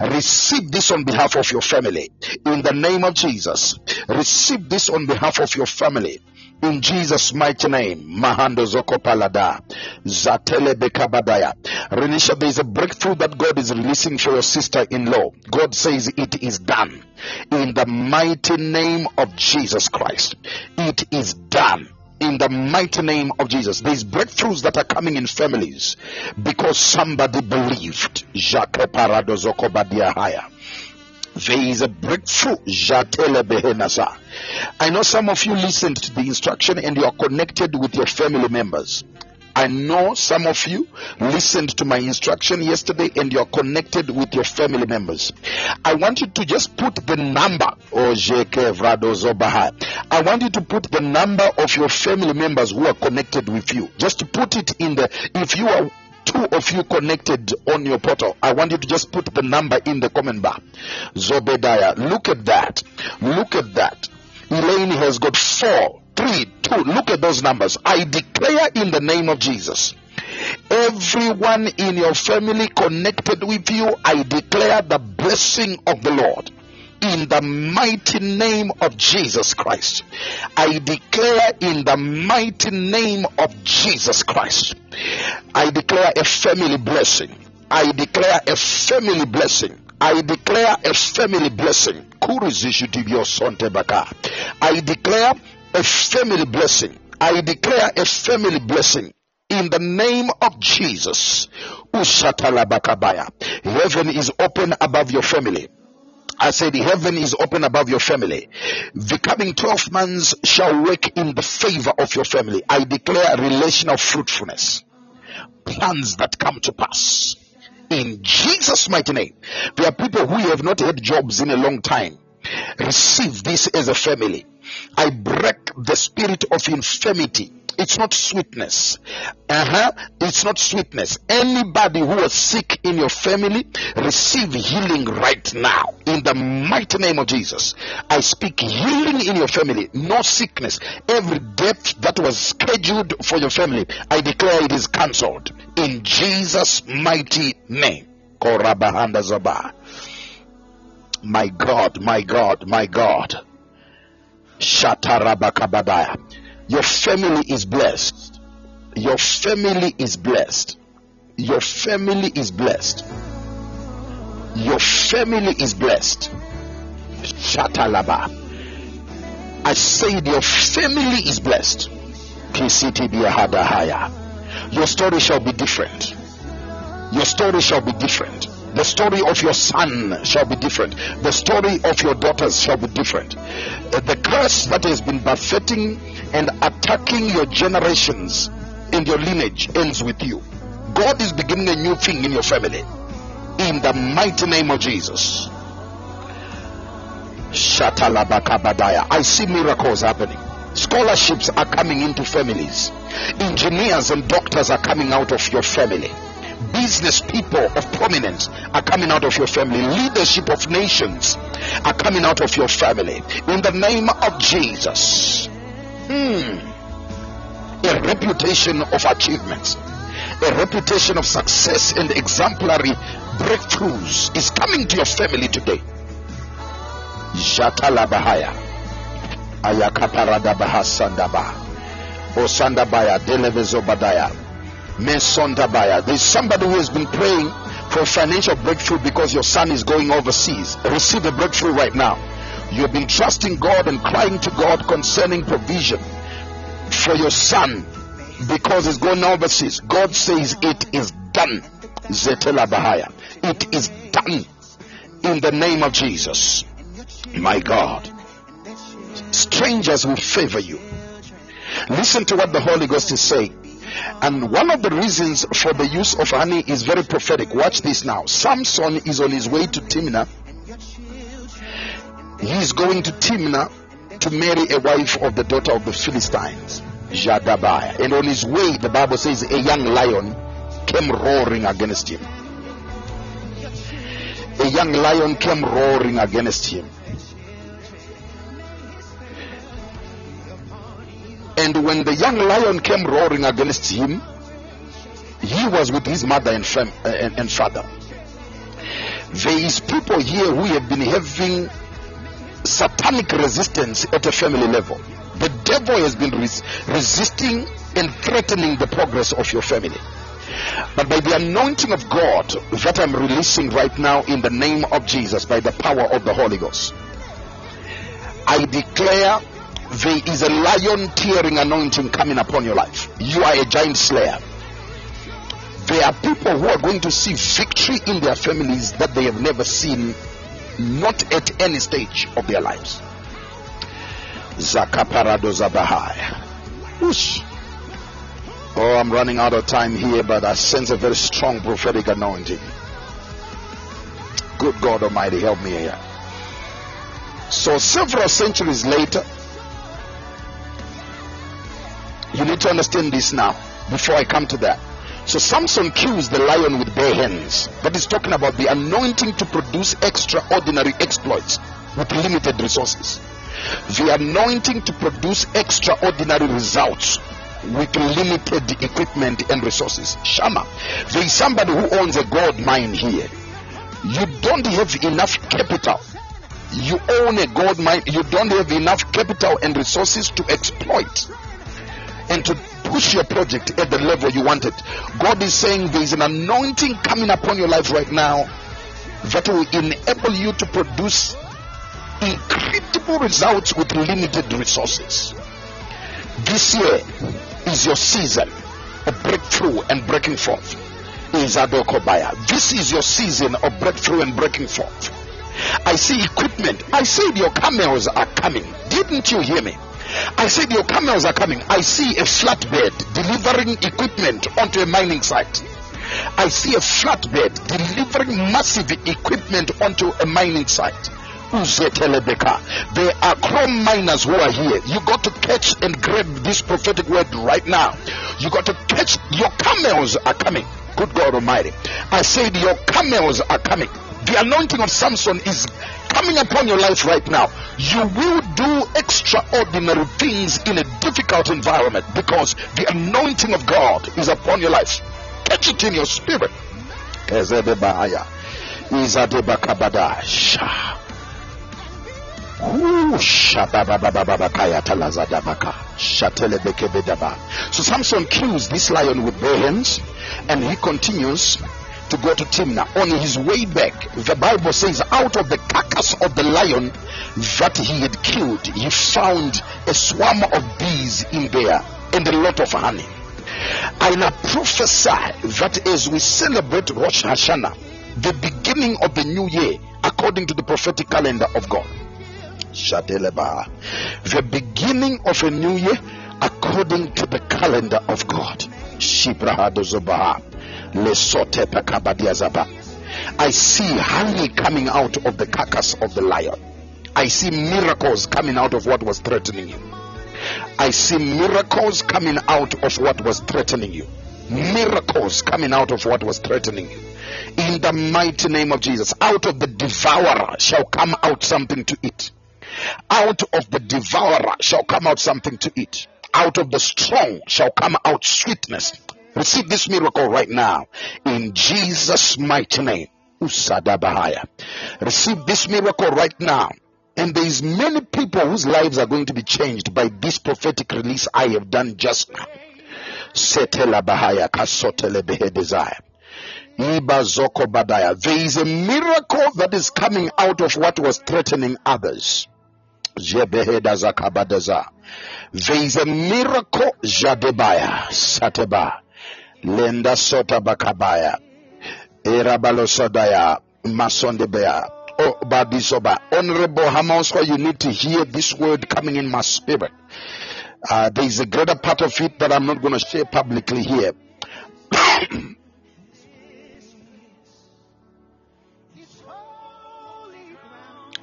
Receive this on behalf of your family. In the name of Jesus. Receive this on behalf of your family. In Jesus' mighty name. Mahando Zoko Palada. Zatele Bekabadaya. Renisha, there is a breakthrough that God is releasing for your sister in law. God says it is done. In the mighty name of Jesus Christ. It is done in the mighty name of Jesus. There's breakthroughs that are coming in families because somebody believed. Jacques Paradozoko. There is a breakthrough. I know some of you listened to the instruction and you are connected with your family members. I know some of you listened to my instruction yesterday and you're connected with your family members. I want you to just put the number, I want you to put the number of your family members who are connected with you. Just put it in the, if you are two of you connected on your portal, I want you to just put the number in the comment bar. Zobediah, look at that. Look at that. Elaine has got four, three, two. Look at those numbers. I declare in the name of Jesus. Everyone in your family connected with you, I declare the blessing of the Lord in the mighty name of Jesus Christ. I declare in the mighty name of Jesus Christ. I declare a family blessing. I declare a family blessing. I declare a family blessing. I declare a family blessing. I declare a family blessing in the name of Jesus. Heaven is open above your family. I said, the heaven is open above your family. The coming 12 months shall work in the favor of your family. I declare a relational fruitfulness. Plans that come to pass. In Jesus' mighty name. There are people who have not had jobs in a long time. Receive this as a family. I break the spirit of infirmity it's not sweetness. Uh-huh. It's not sweetness. Anybody who is sick in your family, receive healing right now. In the mighty name of Jesus. I speak healing in your family. No sickness. Every death that was scheduled for your family, I declare it is cancelled. In Jesus' mighty name. Korabahanda Zaba. My God, my God, my God. Shatarabakabadaya. Your family is blessed. Your family is blessed. Your family is blessed. Your family is blessed. Shatalaba. I said your family is blessed. Your story shall be different. Your story shall be different. The story of your son shall be different. The story of your daughters shall be different. The curse that has been buffeting and attacking your generations and your lineage ends with you. God is beginning a new thing in your family. In the mighty name of Jesus. I see miracles happening. Scholarships are coming into families. Engineers and doctors are coming out of your family. Business people of prominence are coming out of your family. Leadership of nations are coming out of your family. In the name of Jesus. Hmm. A reputation of achievements, a reputation of success and exemplary breakthroughs is coming to your family today. Jatala Bahaya. Ayakaparada Bahasandaba. Osandabaya. Delevezobadaya. Mesondabaya. There's somebody who has been praying for financial breakthrough because your son is going overseas. Receive a breakthrough right now You've been trusting God and crying to God concerning provision for your son because he's going overseas. God says it is done. Zetela Bahaya. It is done in the name of Jesus. My God. Strangers will favor you. Listen to what the Holy Ghost is saying. And one of the reasons for the use of honey is very prophetic. Watch this now. Samson is on his way to Timnah. He is going to Timnah to marry a wife of the daughter of the Philistines, Jadabiah. And on his way, the Bible says a young lion came roaring against him. A young lion came roaring against him. And when the young lion came roaring against him, he was with his mother and, fam- uh, and, and father. There is people here who have been having satanic resistance at a family level. The devil has been res- resisting and threatening the progress of your family. But by the anointing of God that I'm releasing right now in the name of Jesus, by the power of the Holy Ghost, I declare there is a lion tearing anointing coming upon your life. You are a giant slayer. There are people who are going to see victory in their families that they have never seen, not at any stage of their lives. Zakaparado Zabahai. Oh, I'm running out of time here, but I sense a very strong prophetic anointing. Good God Almighty, help me here. So, several centuries later, you need to understand this now before I come to that. So Samson kills the lion with bare hands. That is talking about the anointing to produce extraordinary exploits with limited resources. The anointing to produce extraordinary results with limited equipment and resources. Shama, there is somebody who owns a gold mine here. You don't have enough capital. You own a gold mine. You don't have enough capital and resources to exploit and to push your project at the level you want it. God is saying there is an anointing coming upon your life right now that will enable you to produce incredible results with limited resources. This year is your season of breakthrough and breaking forth. Is Adokobaya. This is your season of breakthrough and breaking forth. I see equipment. I said your camels are coming. Didn't you hear me? I said your camels are coming. I see a flatbed delivering equipment onto a mining site. I see a flatbed delivering massive equipment onto a mining site. There are chrome miners who are here. You got to catch and grab this prophetic word right now. You got to catch your camels are coming. Good God Almighty. I said your camels are coming. The anointing of Samson is coming upon your life right now. You will do extraordinary things in a difficult environment because the anointing of God is upon your life. Catch it in your spirit. So Samson kills this lion with bare hands and he continues to go to Timnah. On his way back, the Bible says, out of the carcass of the lion that he had killed, he found a swarm of bees in there and a lot of honey. I now prophesy that as we celebrate Rosh Hashanah, the beginning of the new year, according to the prophetic calendar of God, the beginning of a new year, according to the calendar of God, Shibrahadozobaha. I see honey coming out of the carcass of the lion. I see miracles coming out of what was threatening you. I see miracles coming out of what was threatening you. Miracles coming out of what was threatening you. In the mighty name of Jesus, out of the devourer shall come out something to eat. Out of the devourer shall come out something to eat. Out of the strong shall come out sweetness. Receive this miracle right now in Jesus' mighty name. Usada Bahaya. Receive this miracle right now. And there is many people whose lives are going to be changed by this prophetic release I have done just now. Setela Bahaya Kasotele Behedezaya. Iba Zoko Badaya. There is a miracle that is coming out of what was threatening others. Jebeheda zakabadaza. There is a miracle jadebaya sateba. Lenda sota bakabaya. Erabalosodaya masondebea. Oh, Badisoba. Honorable Hamonsko, you need to hear this word coming in my spirit. Uh, there is a greater part of it that I'm not going to share publicly here.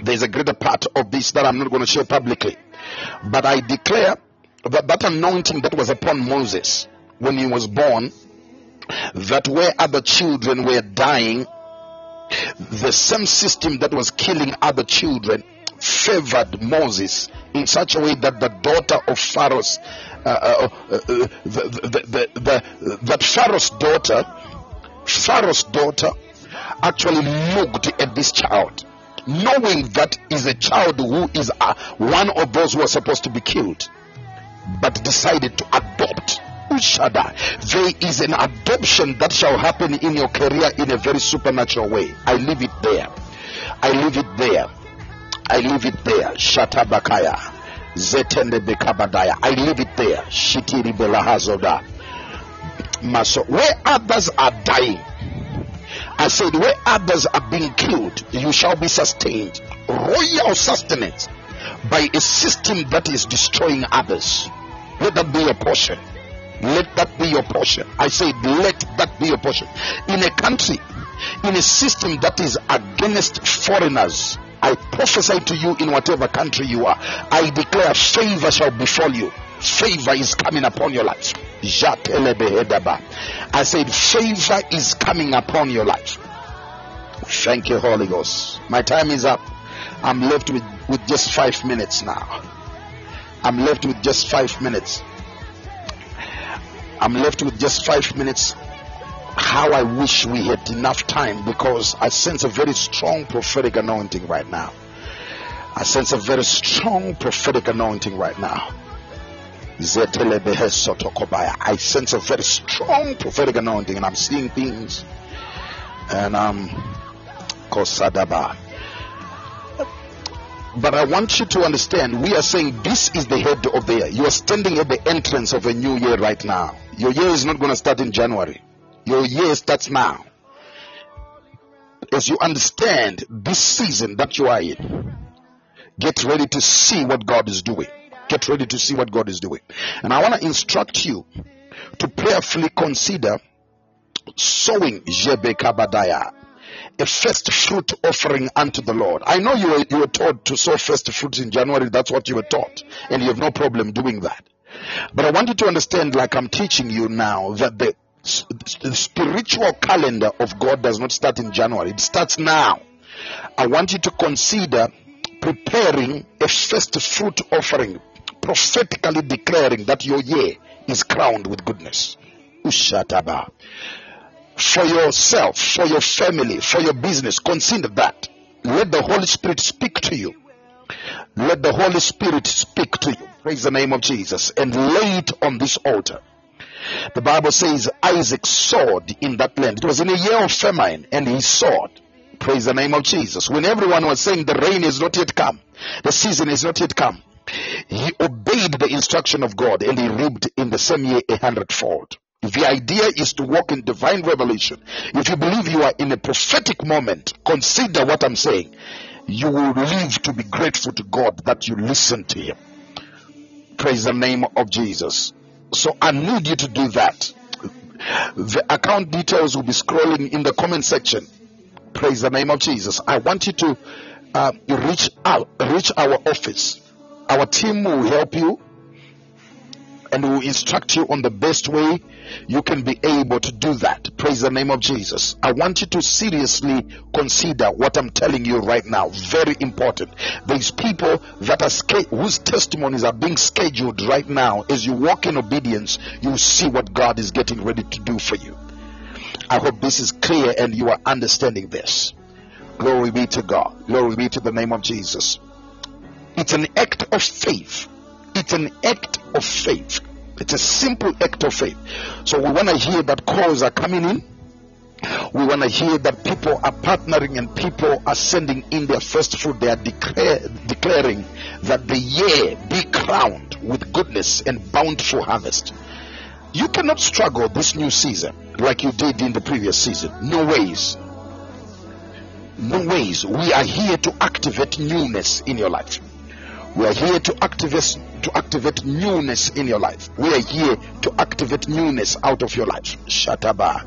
There's a greater part of this that I'm not going to share publicly. But I declare that that anointing that was upon Moses when he was born, that where other children were dying, the same system that was killing other children favored Moses in such a way that the daughter of Pharaoh's, uh, uh, uh, the, the, the, that Pharaoh's daughter, Pharaoh's daughter actually looked at this child, knowing that is a child who is uh, one of those who are supposed to be killed, but decided to adopt. There is an adoption that shall happen in your career in a very supernatural way. I leave it there. I leave it there. I leave it there. Shatabakaya. Zetende bekabadaya. I leave it there. Shitiri belahazoda. Maso. Where others are dying, I said, where others are being killed, you shall be sustained. Royal sustenance by a system that is destroying others. Let that be your portion. Let that be your portion. I say, let that be your portion. In a country, in a system that is against foreigners, I prophesy to you in whatever country you are. I declare favor shall befall you. Favor is coming upon your life. I said, favor is coming upon your life. Thank you, Holy Ghost. My time is up. I'm left with, with just five minutes now. I'm left with just five minutes. I'm left with just five minutes. How I wish we had enough time because I sense a very strong prophetic anointing right now. I sense a very strong prophetic anointing right now. I sense a very strong prophetic anointing and I'm seeing things. And um Kosadaba. But I want you to understand, we are saying this is the head of the year. You are standing at the entrance of a new year right now. Your year is not going to start in January. Your year starts now. As you understand this season that you are in, get ready to see what God is doing. Get ready to see what God is doing. And I want to instruct you to prayerfully consider sowing Jebe Kabadaya, a first fruit offering unto the Lord. I know you were, you were taught to sow first fruits in January. That's what you were taught. And you have no problem doing that. But I want you to understand, like I'm teaching you now, that the, the spiritual calendar of God does not start in January. It starts now. I want you to consider preparing a first fruit offering, prophetically declaring that your year is crowned with goodness. Ushataba. For yourself, for your family, for your business, consider that. Let the Holy Spirit speak to you. Let the Holy Spirit speak to you. Praise the name of Jesus and lay it on this altar. The Bible says Isaac sowed in that land. It was in a year of famine and he sowed. Praise the name of Jesus. When everyone was saying the rain is not yet come, the season is not yet come, he obeyed the instruction of God and he reaped in the same year a hundredfold. The idea is to walk in divine revelation. If you believe you are in a prophetic moment, consider what I'm saying. You will live to be grateful to God that you listen to Him. Praise the name of Jesus. So I need you to do that. The account details will be scrolling in the comment section. Praise the name of Jesus. I want you to uh, reach out, reach our office. Our team will help you and will instruct you on the best way you can be able to do that. Praise the name of Jesus. I want you to seriously consider what I'm telling you right now. Very important. There's people that are sca- whose testimonies are being scheduled right now. As you walk in obedience, you see what God is getting ready to do for you. I hope this is clear and you are understanding this. Glory be to God. Glory be to the name of Jesus. It's an act of faith. It's an act of faith. It's a simple act of faith. So we want to hear that calls are coming in. We want to hear that people are partnering and people are sending in their first fruit. They are declare, declaring that the year be crowned with goodness and bountiful harvest. You cannot struggle this new season like you did in the previous season. No ways. No ways. We are here to activate newness in your life. We are here to activate to activate newness in your life. We are here to activate newness out of your life. Shataba.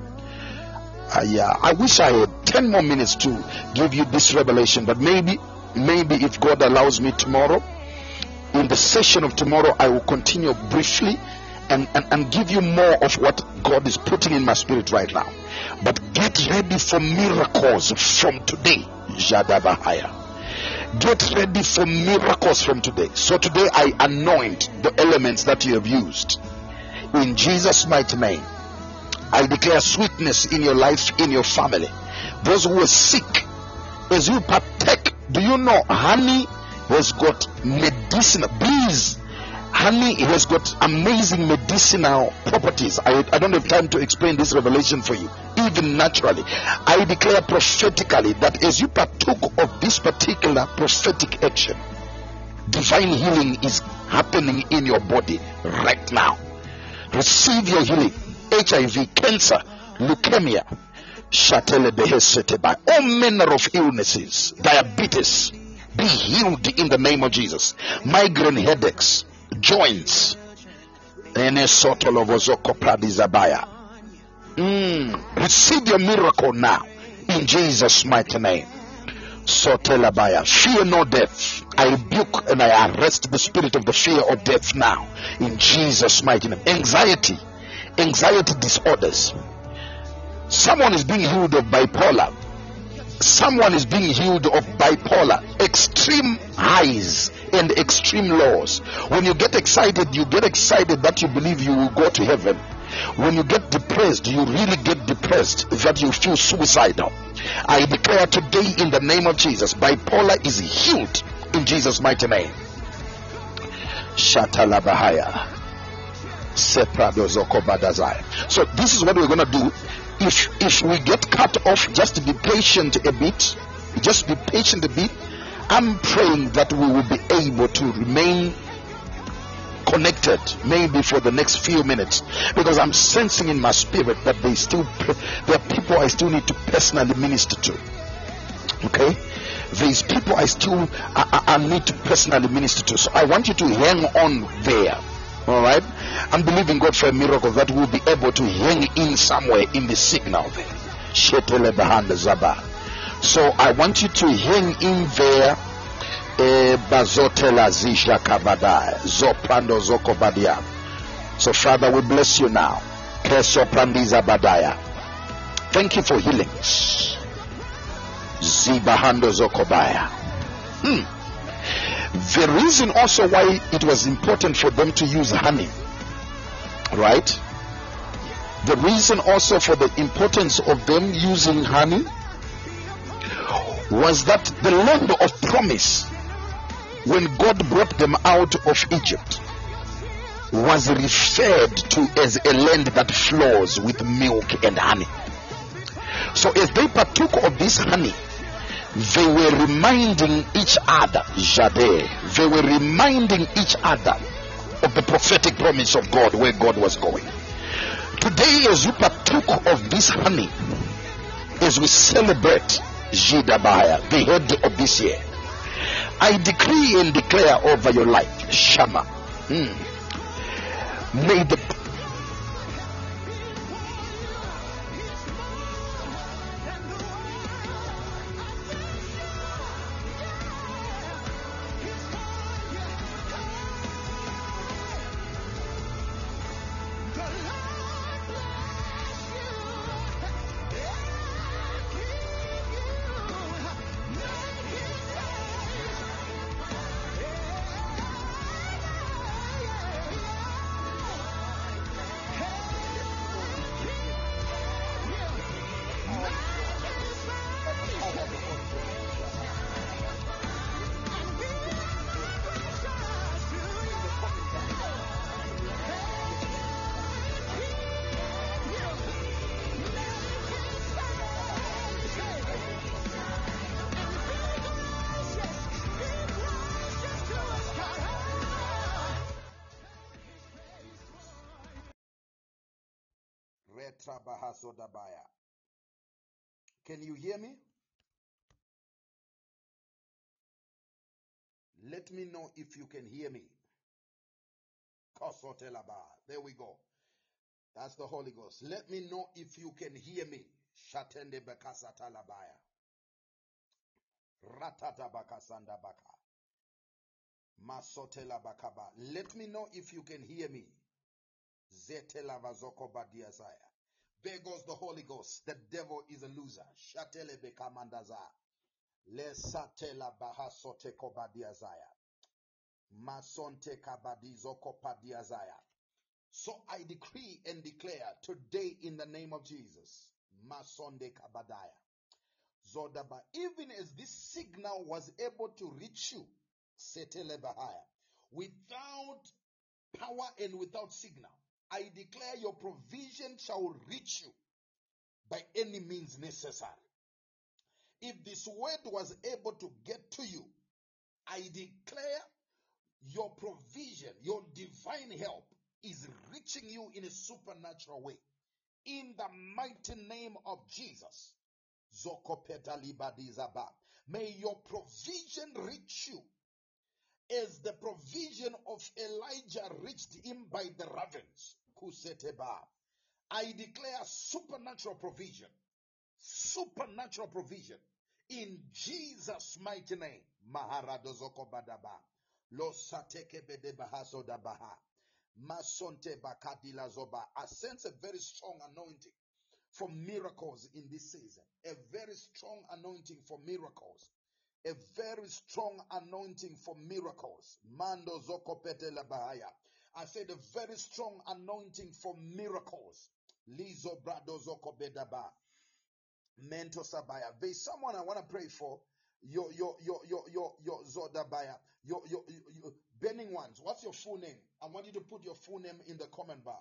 I, uh, I wish I had 10 more minutes to give you this revelation, but maybe, maybe if God allows me tomorrow, in the session of tomorrow, I will continue briefly and, and, and give you more of what God is putting in my spirit right now. But get ready for miracles from today. Jadabahaya. Get ready for miracles from today. So today I anoint the elements that you have used. In Jesus' mighty name. I declare sweetness in your life, in your family. Those who are sick, as you partake, do you know honey has got medicinal bees? Honey it has got amazing medicinal properties. I, I don't have time to explain this revelation for you, even naturally. I declare prophetically that as you partook of this particular prophetic action, divine healing is happening in your body right now. Receive your healing. HIV, cancer, leukemia, by all manner of illnesses, diabetes, be healed in the name of Jesus. Migraine headaches, joints, Any sort mm. receive your miracle now in Jesus' mighty name. Sotelabaya, fear no death. I rebuke and I arrest the spirit of the fear of death now in Jesus' mighty name. Anxiety, anxiety disorders. Someone is being healed of bipolar. Someone is being healed of bipolar, extreme highs and extreme laws. When you get excited, you get excited that you believe you will go to heaven. When you get depressed, you really get depressed that you feel suicidal. I declare today in the name of Jesus, bipolar is healed in Jesus' mighty name. Shatalabahaya. So this is what we're gonna do. If if we get cut off, just be patient a bit. Just be patient a bit. I'm praying that we will be able to remain connected maybe for the next few minutes because I'm sensing in my spirit that they still there are people I still need to personally minister to. Okay? There's people I still I, I, need to personally minister to. So I want you to hang on there. All right, I'm believing God for a miracle that we'll be able to hang in somewhere in the signal there. Shetele bahanda zaba. So I want you to hang in there. Eh. So Father, we bless you now. Thank you for healings. Zibahando zokobaya. Hmm. The reason also why it was important for them to use honey, right? The reason also for the importance of them using honey was that the land of promise, when God brought them out of Egypt, was referred to as a land that flows with milk and honey. So as they partook of this honey, they were reminding each other, they were reminding each other of the prophetic promise of God where God was going. Today, as you partook of this honey, as we celebrate Jidabaya, the head of this year, I decree and declare over your life, Shama. Mm, may the Letrabahasodabaya. Can you hear me? Let me know if you can hear me. Kosotelaba. There we go. That's the Holy Ghost. Let me know if you can hear me. Shatende bakasatalabaya. Ratata bakasanda baka. Masotela bakaba. Let me know if you can hear me. Zetela goes the Holy Ghost. The devil is a loser. Shatele bekamandaza. Lesatela bahasote kobadiazaya. Masonte kabadizo kopadiazaya. So I decree and declare today in the name of Jesus. Masonde kabadaya. Zodaba. Even as this signal was able to reach you, Setele bahaya, without power and without signal, I declare your provision shall reach you by any means necessary. If this word was able to get to you, I declare your provision, your divine help is reaching you in a supernatural way. In the mighty name of Jesus. May your provision reach you as the provision of Elijah reached him by the ravens. Kuseteba. I declare supernatural provision. Supernatural provision. In Jesus' mighty name. Maharadozoko badaba. Losateke bedebahaso dabaha. Masonte bakadila zoba. I sense a very strong anointing for miracles in this season. A very strong anointing for miracles. A very strong anointing for miracles. Mando zoko pete la bahaya. I said a very strong anointing for miracles. Lizo brado zoko bedaba. Mento sabaya. There's someone I want to pray for. Your your your your your your zodabaya. Your your, your, your burning ones. What's your full name? I want you to put your full name in the comment bar.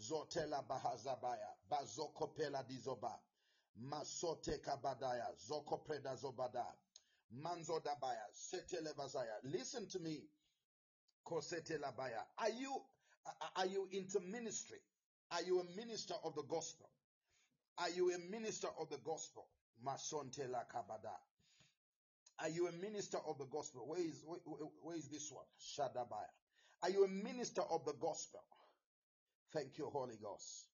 Zotela bahazabaya. Bazoko pela dizoba. Masote kabadaya. Zoko preda zobada. Manzo dabaya. Setele bazaya. Listen to me. Kosete labaya. Are you are you into ministry? Are you a minister of the gospel? Are you a minister of the gospel? Masonte la kabada. Are you a minister of the gospel? Where is where- where is this one? Shadabaya. Are you a minister of the gospel? Thank you, Holy Ghost.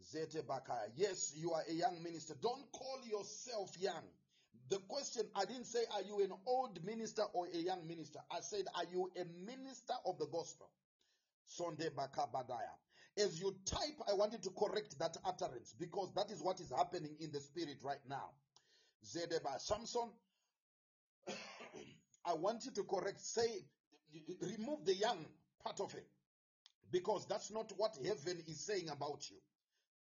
Zete Bakaya. Yes, you are a young minister. Don't call yourself young. The question, I didn't say, are you an old minister or a young minister? I said, are you a minister of the gospel? Sunday Bakabadaya. As you type, I want you to correct that utterance because that is what is happening in the spirit right now. Zedeba Samson, I want you to correct, say, remove the young part of it because that's not what heaven is saying about you.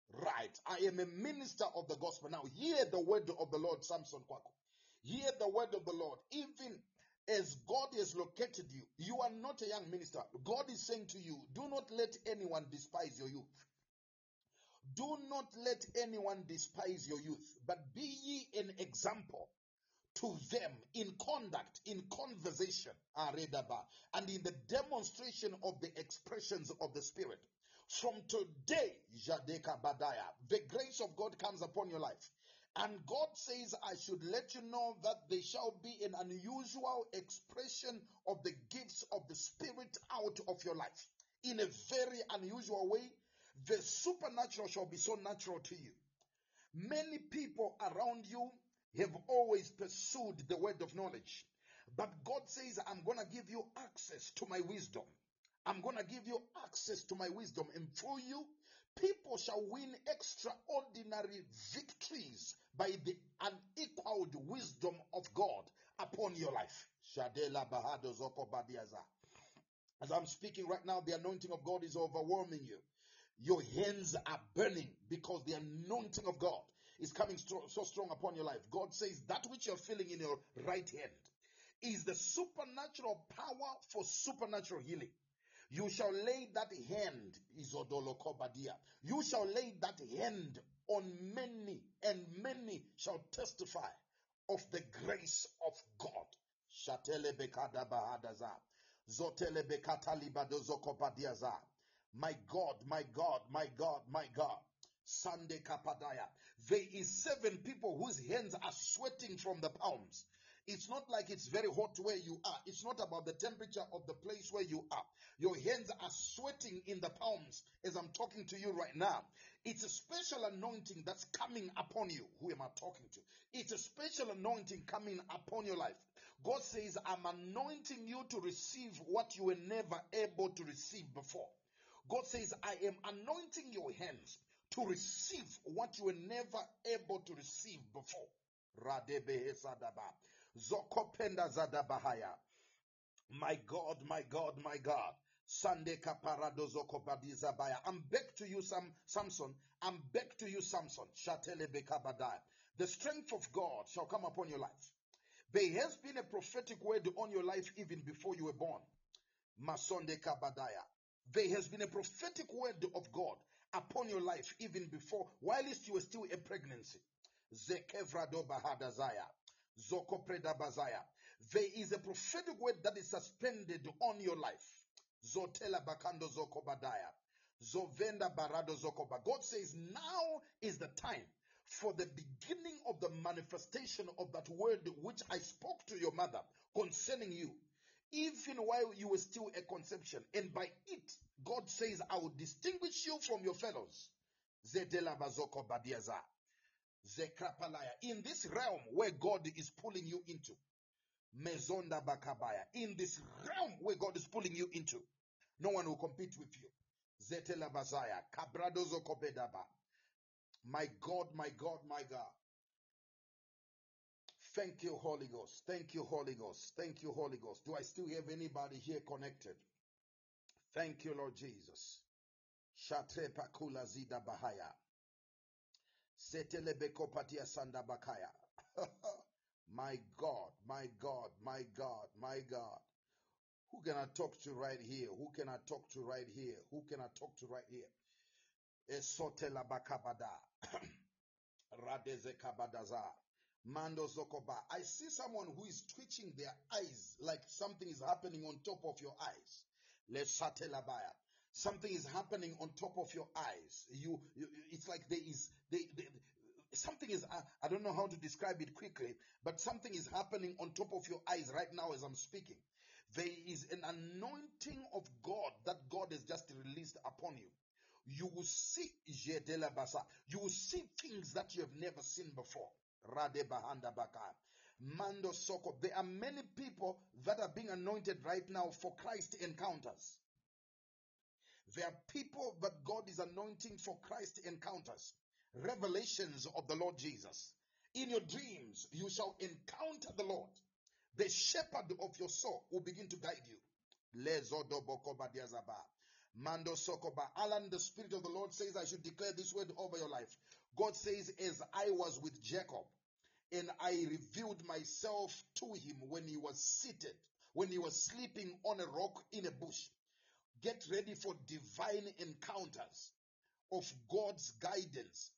Right. I am a minister of the gospel. Now, hear the word of the Lord, Samson Kwako. Hear the word of the Lord. Even as God has located you, you are not a young minister. God is saying to you, do not let anyone despise your youth. Do not let anyone despise your youth, but be ye an example to them in conduct, in conversation, and in the demonstration of the expressions of the Spirit. From today, Jadeka Badaya, the grace of God comes upon your life. And God says, I should let you know that there shall be an unusual expression of the gifts of the Spirit out of your life. In a very unusual way, the supernatural shall be so natural to you. Many people around you have always pursued the word of knowledge. But God says, I'm going to give you access to my wisdom. I'm going to give you access to my wisdom. And through you, people shall win extraordinary victories by the unequaled wisdom of God upon your life. Shadela Bahado Zoko Badiaza. As I'm speaking right now, the anointing of God is overwhelming you. Your hands are burning because the anointing of God is coming so strong upon your life. God says that which you're feeling in your right hand is the supernatural power for supernatural healing. You shall lay that hand, Izodolokobadia. You shall lay that hand on many, and many shall testify of the grace of God. My God, my God, my God, my God. Sunday Kapadaya. There is seven people whose hands are sweating from the palms. It's not like it's very hot where you are. It's not about the temperature of the place where you are. Your hands are sweating in the palms as I'm talking to you right now. It's a special anointing that's coming upon you. Who am I talking to? It's a special anointing coming upon your life. God says, I'm anointing you to receive what you were never able to receive before. God says, I am anointing your hands to receive what you were never able to receive before. Sadaba. Zokopenda Zadabahaya. My God, my God, my God. Sunday kaparado zokobadizabaya. I'm back to you, Sam, Samson. I'm back to you, Samson. Shatele bekabadaya. The strength of God shall come upon your life. There has been a prophetic word on your life even before you were born. Masonde kabadaya. There has been a prophetic word of God upon your life even before, whilst you were still a pregnancy. Zekevrado bahadazaya. Zoko predabazaya. There is a prophetic word that is suspended on your life. Zotela bakando zoko badaya. Zovenda barado zokoba. God says now is the time for the beginning of the manifestation of that word which I spoke to your mother concerning you, even while you were still a conception. And by it, God says, I will distinguish you from your fellows. Zedela bazoko badiaza. Zekrapalaya. In this realm where God is pulling you into. Mezonda bakabaya. In this realm where God is pulling you into. No one will compete with you. Zetela bazaya. Kabradozo kobedaba. My God, my God, my God. Thank you, Holy Ghost. Thank you, Holy Ghost. Thank you, Holy Ghost. Do I still have anybody here connected? Thank you, Lord Jesus. Shatre zida bahaya. Setelebeko patia sanda bakaya. my God, my God, my God, my God. Who can I talk to right here? Who can I talk to right here? Who can I talk to right here? Esotela bakabada. Radeze kabadaza. Mando zokoba. I see someone who is twitching their eyes like something is happening on top of your eyes. Lesatelabaya. Something is happening on top of your eyes. You, you it's like there is they, they, something is I, I don't know how to describe it quickly, but something is happening on top of your eyes right now as I'm speaking. There is an anointing of God that God has just released upon you. You will see Jedela Basa. You will see things that you have never seen before. Rade Bahanda Baka. Mando Soko. There are many people that are being anointed right now for Christ encounters. There are people that God is anointing for Christ encounters, revelations of the Lord Jesus. In your dreams, you shall encounter the Lord. The shepherd of your soul will begin to guide you. Mando Sokoba. Alan, the Spirit of the Lord says, I should declare this word over your life. God says, as I was with Jacob, and I revealed myself to him when he was seated, when he was sleeping on a rock in a bush. Get ready for divine encounters of God's guidance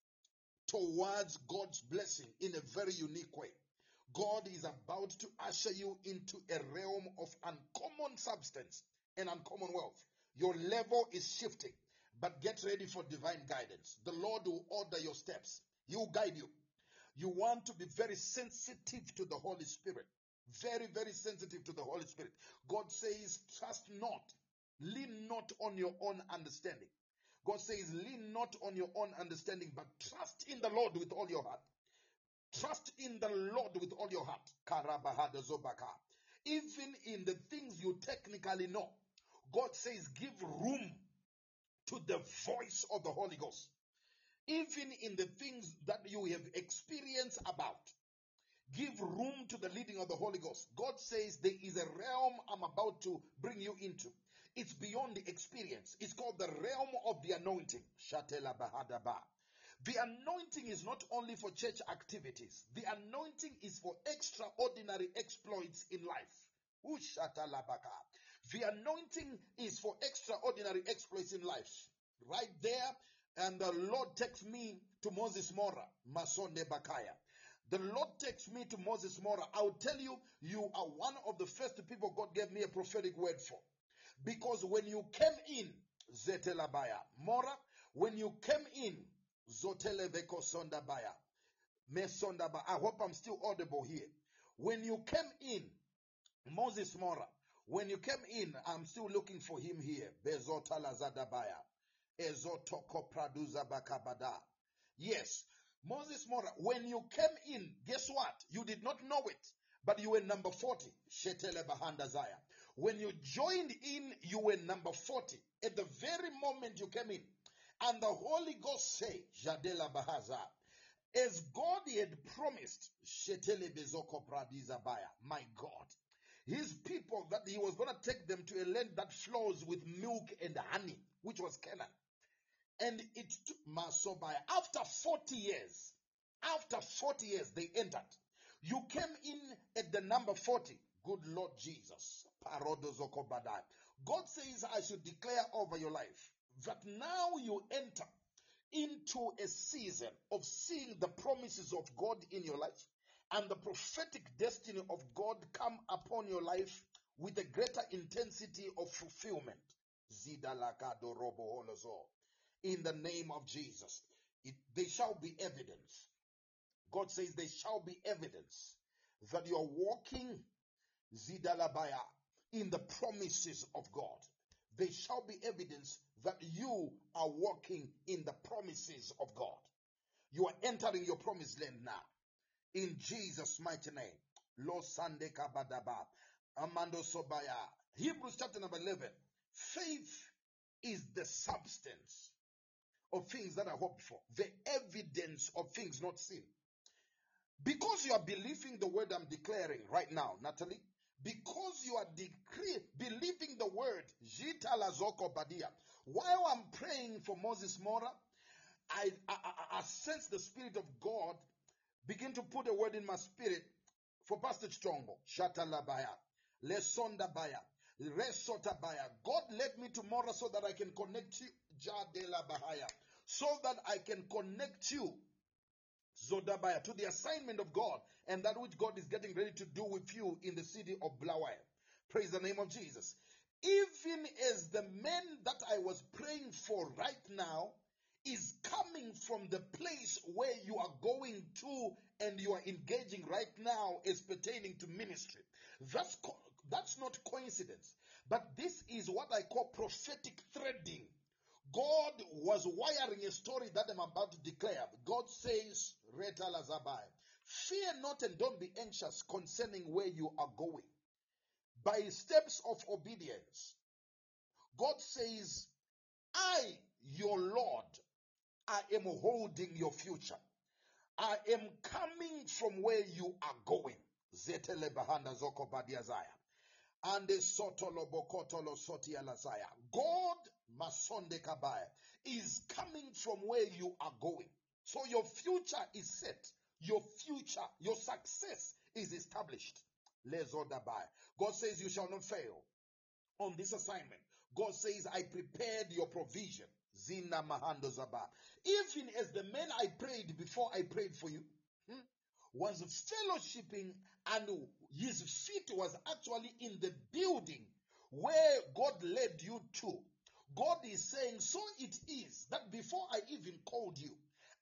towards God's blessing in a very unique way. God is about to usher you into a realm of uncommon substance and uncommon wealth. Your level is shifting, but get ready for divine guidance. The Lord will order your steps. He will guide you. You want to be very sensitive to the Holy Spirit. Very, very sensitive to the Holy Spirit. God says, trust not. Lean not on your own understanding. God says, lean not on your own understanding, but trust in the Lord with all your heart. Trust in the Lord with all your heart. Even in the things you technically know, God says, give room to the voice of the Holy Ghost. Even in the things that you have experienced about, give room to the leading of the Holy Ghost. God says, there is a realm I'm about to bring you into. It's beyond the experience. It's called the realm of the anointing. Shatela Bahadaba. The anointing is not only for church activities. The anointing is for extraordinary exploits in life. The anointing is for extraordinary exploits in life. Right there, and the Lord takes me to Moses Mora, Masonde Bakaya. The Lord takes me to Moses Mora. I'll tell you, you are one of the first people God gave me a prophetic word for. Because when you came in, Zetelabaya, Mora, when you came in, Zoteleveko Sondabaya. Mesondaba. I hope I'm still audible here. When you came in, Moses Mora, when you came in, I'm still looking for him here. Bezota Lazadabaya. Ezotoko Praduza Bakabada. Yes, Moses Mora, when you came in, guess what? You did not know it, but you were number 40. Shetele Bahanda Zaya. When you joined in, you were number 40. At the very moment you came in, and the Holy Ghost said, Jadela Bahaza, as God had promised, Shetele Bezoko Pradiza Baya, my God, his people that he was going to take them to a land that flows with milk and honey, which was Canaan. And it took Masobaya. After 40 years, after 40 years, they entered. You came in at the number 40. Good Lord Jesus. God says, I should declare over your life that now you enter into a season of seeing the promises of God in your life and the prophetic destiny of God come upon your life with a greater intensity of fulfillment. In the name of Jesus. It, they shall be evidence. God says they shall be evidence that you are walking Zidalabaya in the promises of God. They shall be evidence that you are walking in the promises of God. You are entering your promised land now. In Jesus' mighty name. Lo Sande Kabadaba. Amando Sobaya. Hebrews chapter number 11. Faith is the substance of things that are hoped for, the evidence of things not seen. Because you are believing the word I'm declaring right now, Natalie, because you are decree, believing the word, while I'm praying for Moses Mora, I, I, I, sense the Spirit of God begin to put a word in my spirit for Pastor Chongo. Shatalabaya. Lesonda Baya. Resota Baya. God led me to Mora so that I can connect you. Jadela Bahaya. So that I can connect you. Zodabaya to the assignment of God and that which God is getting ready to do with you in the city of Bulawayo. Praise the name of Jesus. Even as the man that I was praying for right now is coming from the place where you are going to and you are engaging right now as pertaining to ministry. That's, co- that's not coincidence, but this is what I call prophetic threading. God was wiring a story that I'm about to declare. God says, Reta fear not and don't be anxious concerning where you are going. By steps of obedience, God says, I, your Lord, I am holding your future. I am coming from where you are going. And the bokotolo. God masonde kabaya is coming from where you are going. So your future is set. Your future, your success is established. Lezodabai. God says you shall not fail on this assignment. God says, I prepared your provision. Zina Mahando Zaba. Even as the man I prayed before I prayed for you hmm, was fellowshipping and his feet was actually in the building where God led you to. God is saying, so it is that before I even called you,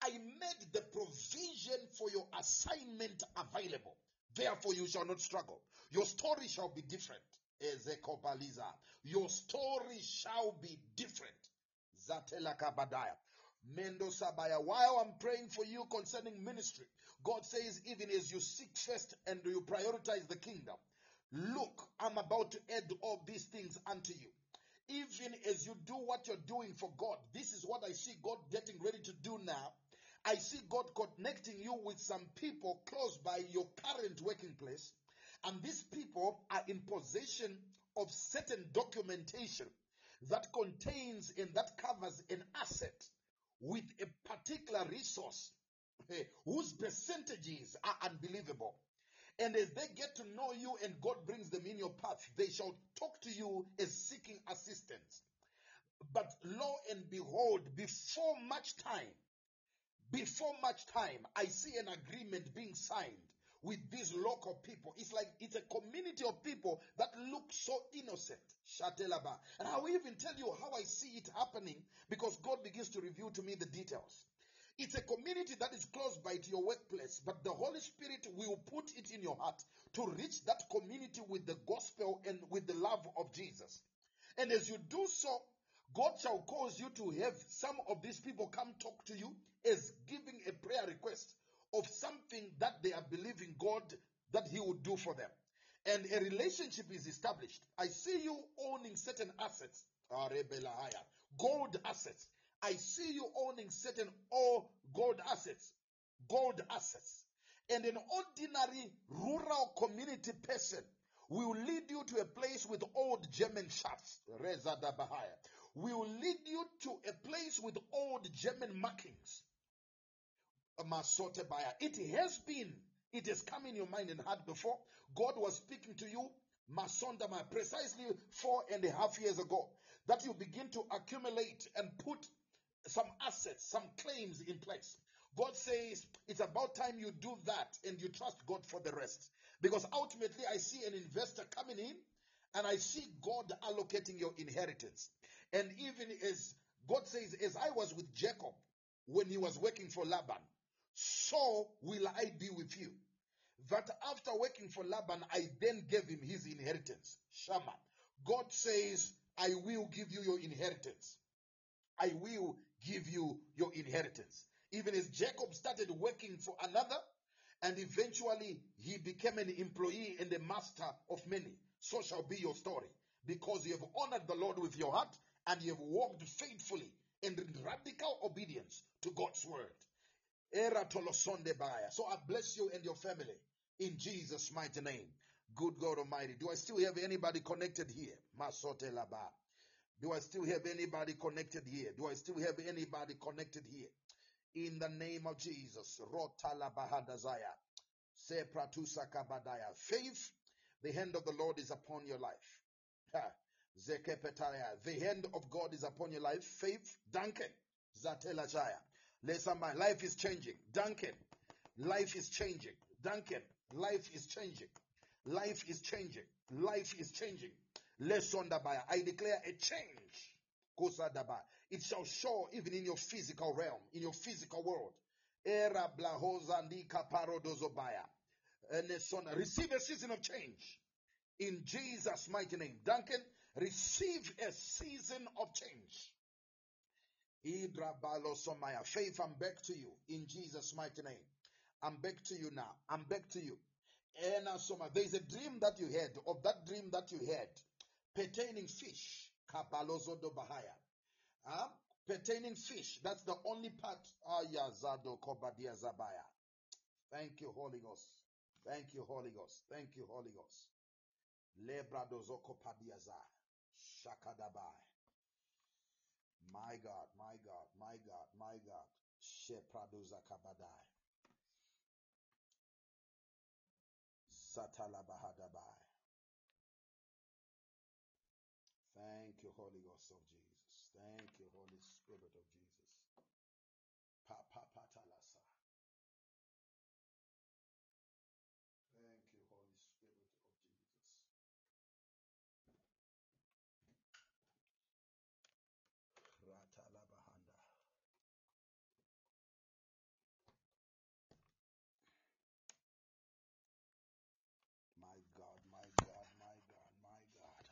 I made the provision for your assignment available. Therefore, you shall not struggle. Your story shall be different. Ezekobaliza. Your story shall be different. Zatela Kabadaya. Mendo Sabaya. While I'm praying for you concerning ministry, God says, even as you seek first and you prioritize the kingdom, look, I'm about to add all these things unto you. Even as you do what you're doing for God, this is what I see God getting ready to do now. I see God connecting you with some people close by your current working place, and these people are in possession of certain documentation that contains and that covers an asset with a particular resource eh, whose percentages are unbelievable. And as they get to know you and God brings them in your path, they shall talk to you as seeking assistance. But lo and behold, before much time, before much time, I see an agreement being signed with these local people. It's like it's a community of people that look so innocent. Shatelaba. And I will even tell you how I see it happening because God begins to reveal to me the details. It's a community that is close by to your workplace, but the Holy Spirit will put it in your heart to reach that community with the gospel and with the love of Jesus. And as you do so, God shall cause you to have some of these people come talk to you as giving a prayer request of something that they are believing God that He would do for them. And a relationship is established. I see you owning certain assets, gold assets. I see you owning certain all gold assets, gold assets. And an ordinary rural community person will lead you to a place with old German shafts, Reza Bahaya. Will lead you to a place with old German markings, Masote Baya. It has been, it has come in your mind and heart before. God was speaking to you, Masondama, precisely four and a half years ago, that you begin to accumulate and put some assets, some claims in place. God says it's about time you do that and you trust God for the rest. Because ultimately, I see an investor coming in and I see God allocating your inheritance. And even as God says, as I was with Jacob when he was working for Laban, so will I be with you. That after working for Laban, I then gave him his inheritance. Shaman. God says, I will give you your inheritance. I will give you your inheritance. Even as Jacob started working for another, and eventually he became an employee and a master of many, so shall be your story. Because you have honored the Lord with your heart and you have walked faithfully in radical obedience to God's word. So I bless you and your family in Jesus' mighty name. Good God Almighty. Do I still have anybody connected here? Masote laba. Do I still have anybody connected here? Do I still have anybody connected here? In the name of Jesus. Rotalabahadazaya. Sepratusa kabadaya. Faith, the hand of the Lord is upon your life. Zekepetaya. The hand of God is upon your life. Faith, Duncan. Zatelajaya. Listen, life is changing. Duncan. Life is changing. Duncan. Life is changing. Life is changing. Life is changing. I declare a change. It shall show even in your physical realm, in your physical world. Receive a season of change. In Jesus' mighty name. Duncan, receive a season of change. Idra balosomaya. Faith, I'm back to you. In Jesus' mighty name. I'm back to you now. I'm back to you. Ena soma. There's a dream that you had. Of that dream that you had pertaining fish. Kabalozo do bahaya. Huh? Pertaining fish. That's the only part. Ayazado kobadia zabaya. Thank you, Holy Ghost. Thank you, Holy Ghost. Thank you, Holy Ghost. Lebradozo kopadiaza. Shakadabai. My God, my God, my God, my God. Shepradoza kabadai. Satalabahadabai. Holy Ghost of Jesus. Thank you, Holy Spirit of Jesus. Pa pa patalasa. Thank you, Holy Spirit of Jesus. Ratalabahanda. My God, my God, my God, my God.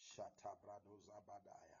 Shatabrado Zabadaya.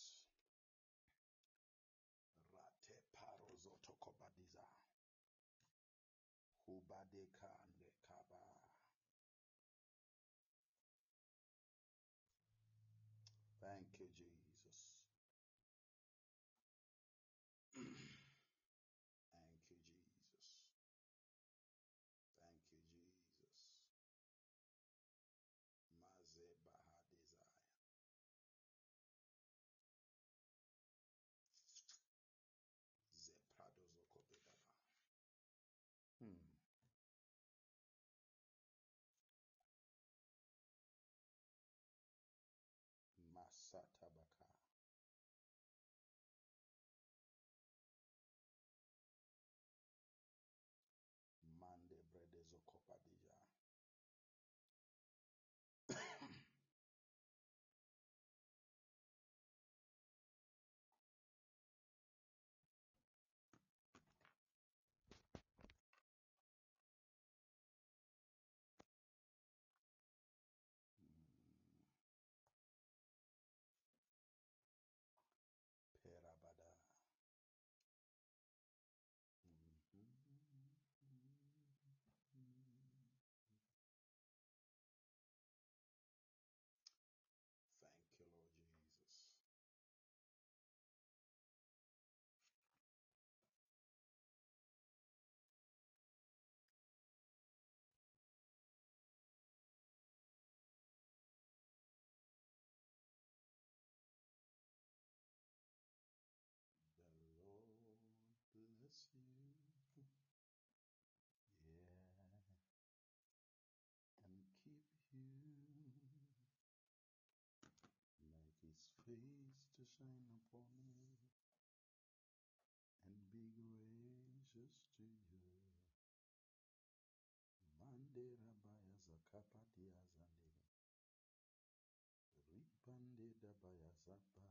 Hubade shine upon me and be gracious to you. Mande rabaya zakapa diazande. Ripande zapa.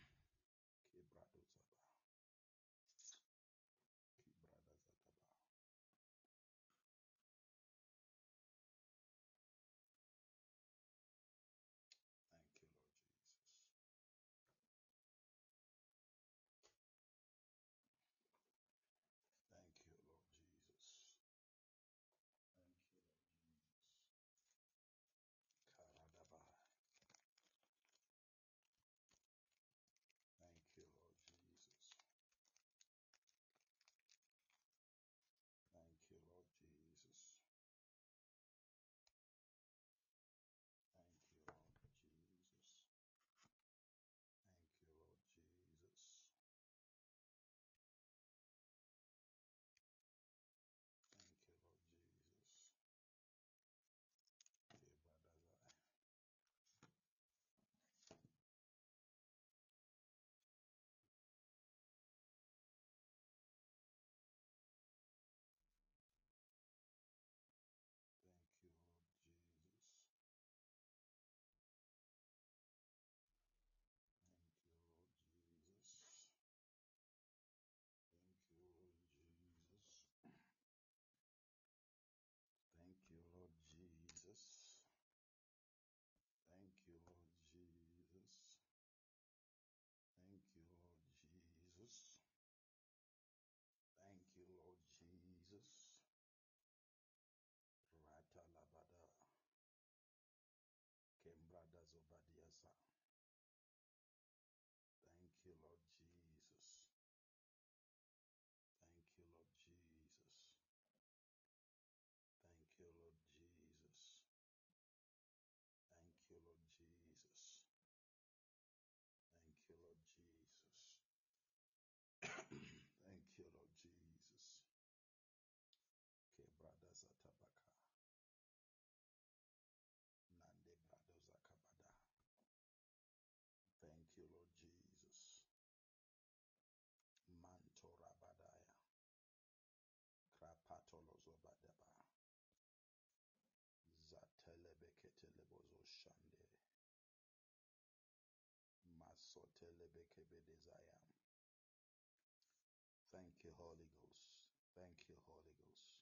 Thank you, Holy Ghost. Thank you, Holy Ghost.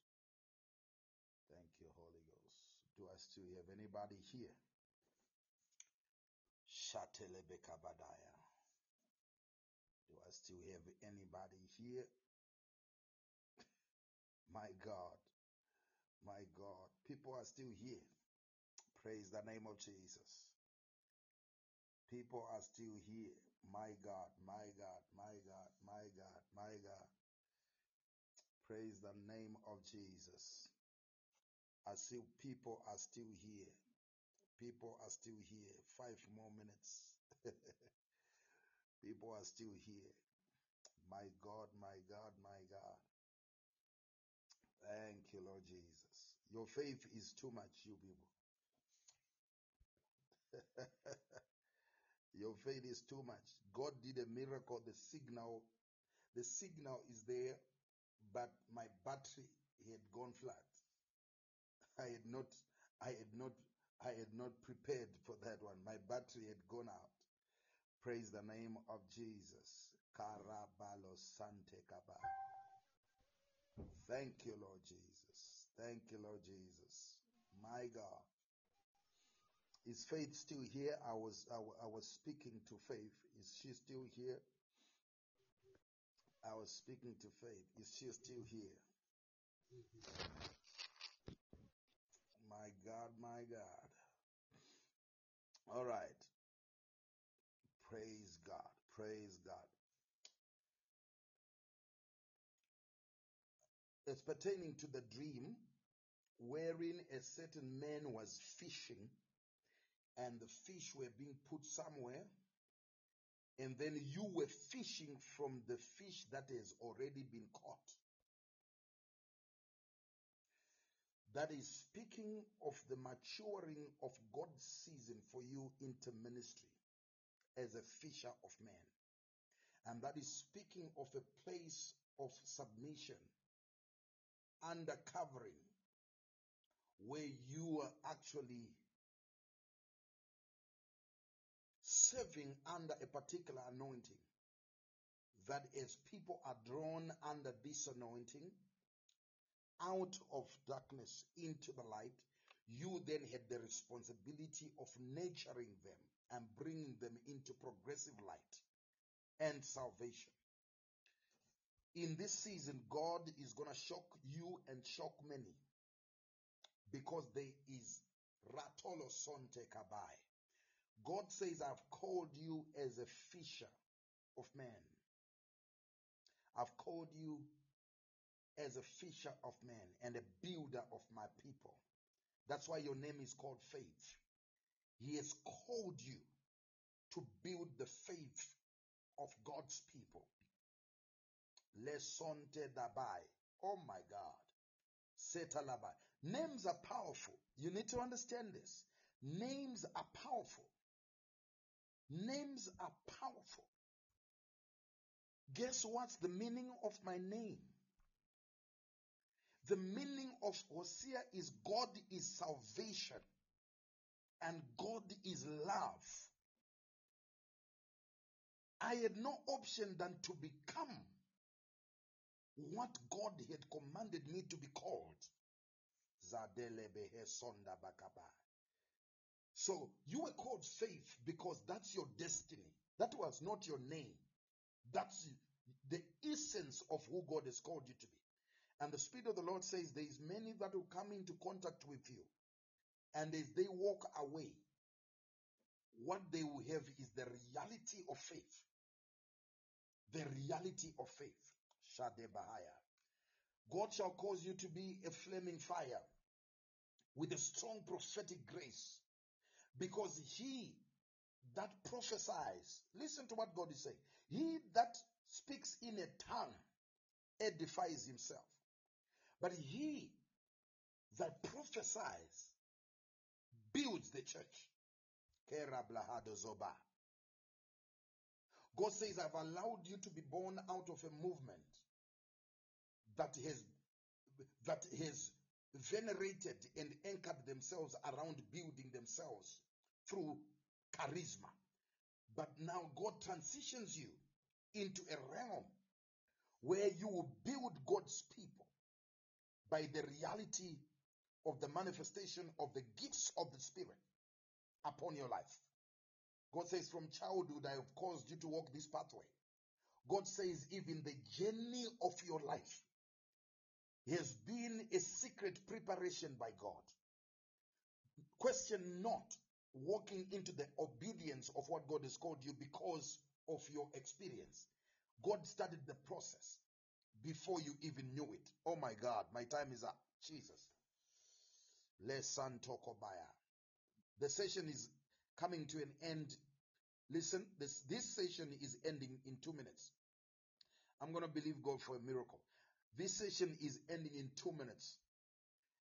Thank you, Holy Ghost. Do I still have anybody here? Shatelebekabadaya. Do I still have anybody here? My God, my God. People are still here. Praise the name of Jesus. People are still here. My God, my God, my God, my God, my God. Praise the name of Jesus. I see people are still here. People are still here. Five more minutes. people are still here. My God, my God, my God. Thank you, Lord Jesus. Your faith is too much, you people. Your faith is too much. God did a miracle. The signal, the signal is there, but my battery had gone flat. I had not, I had not, I had not prepared for that one. My battery had gone out. Praise the name of Jesus. Karabalo Sante Kaba. Thank you, Lord Jesus. Thank you, Lord Jesus. My God. Is Faith still here? I was I, I was speaking to Faith. Is she still here? I was speaking to Faith. Is she still here? My God, my God. All right. Praise God. Praise God. It's pertaining to the dream wherein a certain man was fishing and the fish were being put somewhere and then you were fishing from the fish that has already been caught. That is speaking of the maturing of God's season for you into ministry as a fisher of men. And that is speaking of a place of submission, under covering, where you are actually serving under a particular anointing. That as people are drawn under this anointing, out of darkness into the light, you then had the responsibility of nurturing them and bringing them into progressive light and salvation. In this season, God is going to shock you and shock many because there is Ratolo Sonte Kabai. God says, I've called you as a fisher of men. I've called you as a fisher of men and a builder of my people. That's why your name is called faith. He has called you to build the faith of God's people. Lesonte dabai. Oh my God. Setalabai. Names are powerful. You need to understand this. Names are powerful. Names are powerful. Guess what's the meaning of my name? The meaning of Hosiah is God is salvation and God is love. I had no option than to become what God had commanded me to be called. Zadelebehe sonda. So you were called faith because that's your destiny. That was not your name. That's the essence of who God has called you to be. And the Spirit of the Lord says there is many that will come into contact with you. And as they walk away, what they will have is the reality of faith. The reality of faith. Shade Bahaya. God shall cause you to be a flaming fire with a strong prophetic grace because he that prophesies, listen to what God is saying. He that speaks in a tongue edifies himself. But he that prophesies builds the church. God says, I've allowed you to be born out of a movement that has that has venerated and anchored themselves around building themselves through charisma. But now God transitions you into a realm where you will build God's people by the reality of the manifestation of the gifts of the Spirit upon your life. God says, From childhood, I have caused you to walk this pathway. God says, even the journey of your life has been a secret preparation by God. Question not walking into the obedience of what God has called you because of your experience. God started the process before you even knew it. Oh my God, my time is up. Jesus. Tokobaya. The session is coming to an end. Listen, this, this session is ending in two minutes. I'm going to believe God for a miracle. This session is ending in two minutes.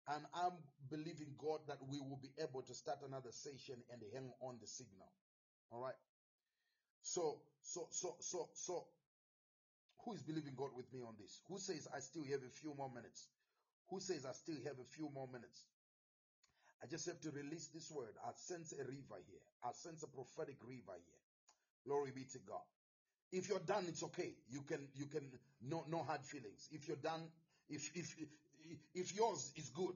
And I'm believing God that we will be able to start another session and hang on the signal. All right. So, so, so, so, so, who is believing God with me on this? Who says I still have a few more minutes? Who says I still have a few more minutes? I just have to release this word. I sense a river here. I sense a prophetic river here. Glory be to God. If you're done, it's okay. You can, you can, no, no hard feelings. If you're done, if, if, if yours is good,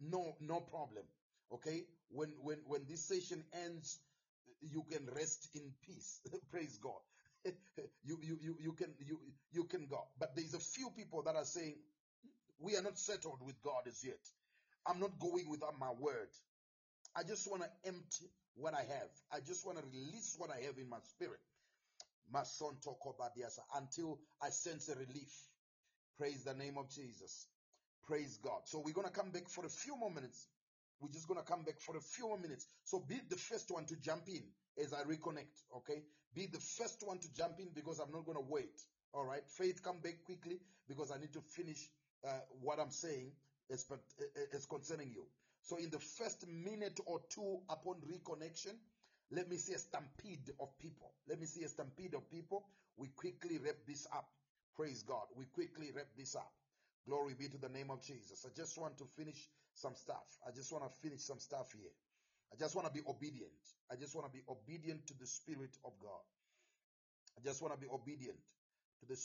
no, no problem. Okay. When, when, when this session ends, you can rest in peace. Praise God. you, you, you, you can, you, you can go. But there's a few people that are saying, we are not settled with God as yet. I'm not going without my word. I just want to empty what I have. I just want to release what I have in my spirit. My son Tokobadiasa until I sense a relief. Praise the name of Jesus. Praise God. So we're going to come back for a few more minutes. We're just going to come back for a few more minutes. So be the first one to jump in as I reconnect. Okay. Be the first one to jump in because I'm not going to wait. All right. Faith, come back quickly because I need to finish uh, what I'm saying as, as concerning you. So in the first minute or two upon reconnection, let me see a stampede of people. Let me see a stampede of people. We quickly wrap this up. Praise God. We quickly wrap this up. Glory be to the name of Jesus. I just want to finish some stuff. I just want to finish some stuff here. I just want to be obedient. I just want to be obedient to the Spirit of God. I just want to be obedient to the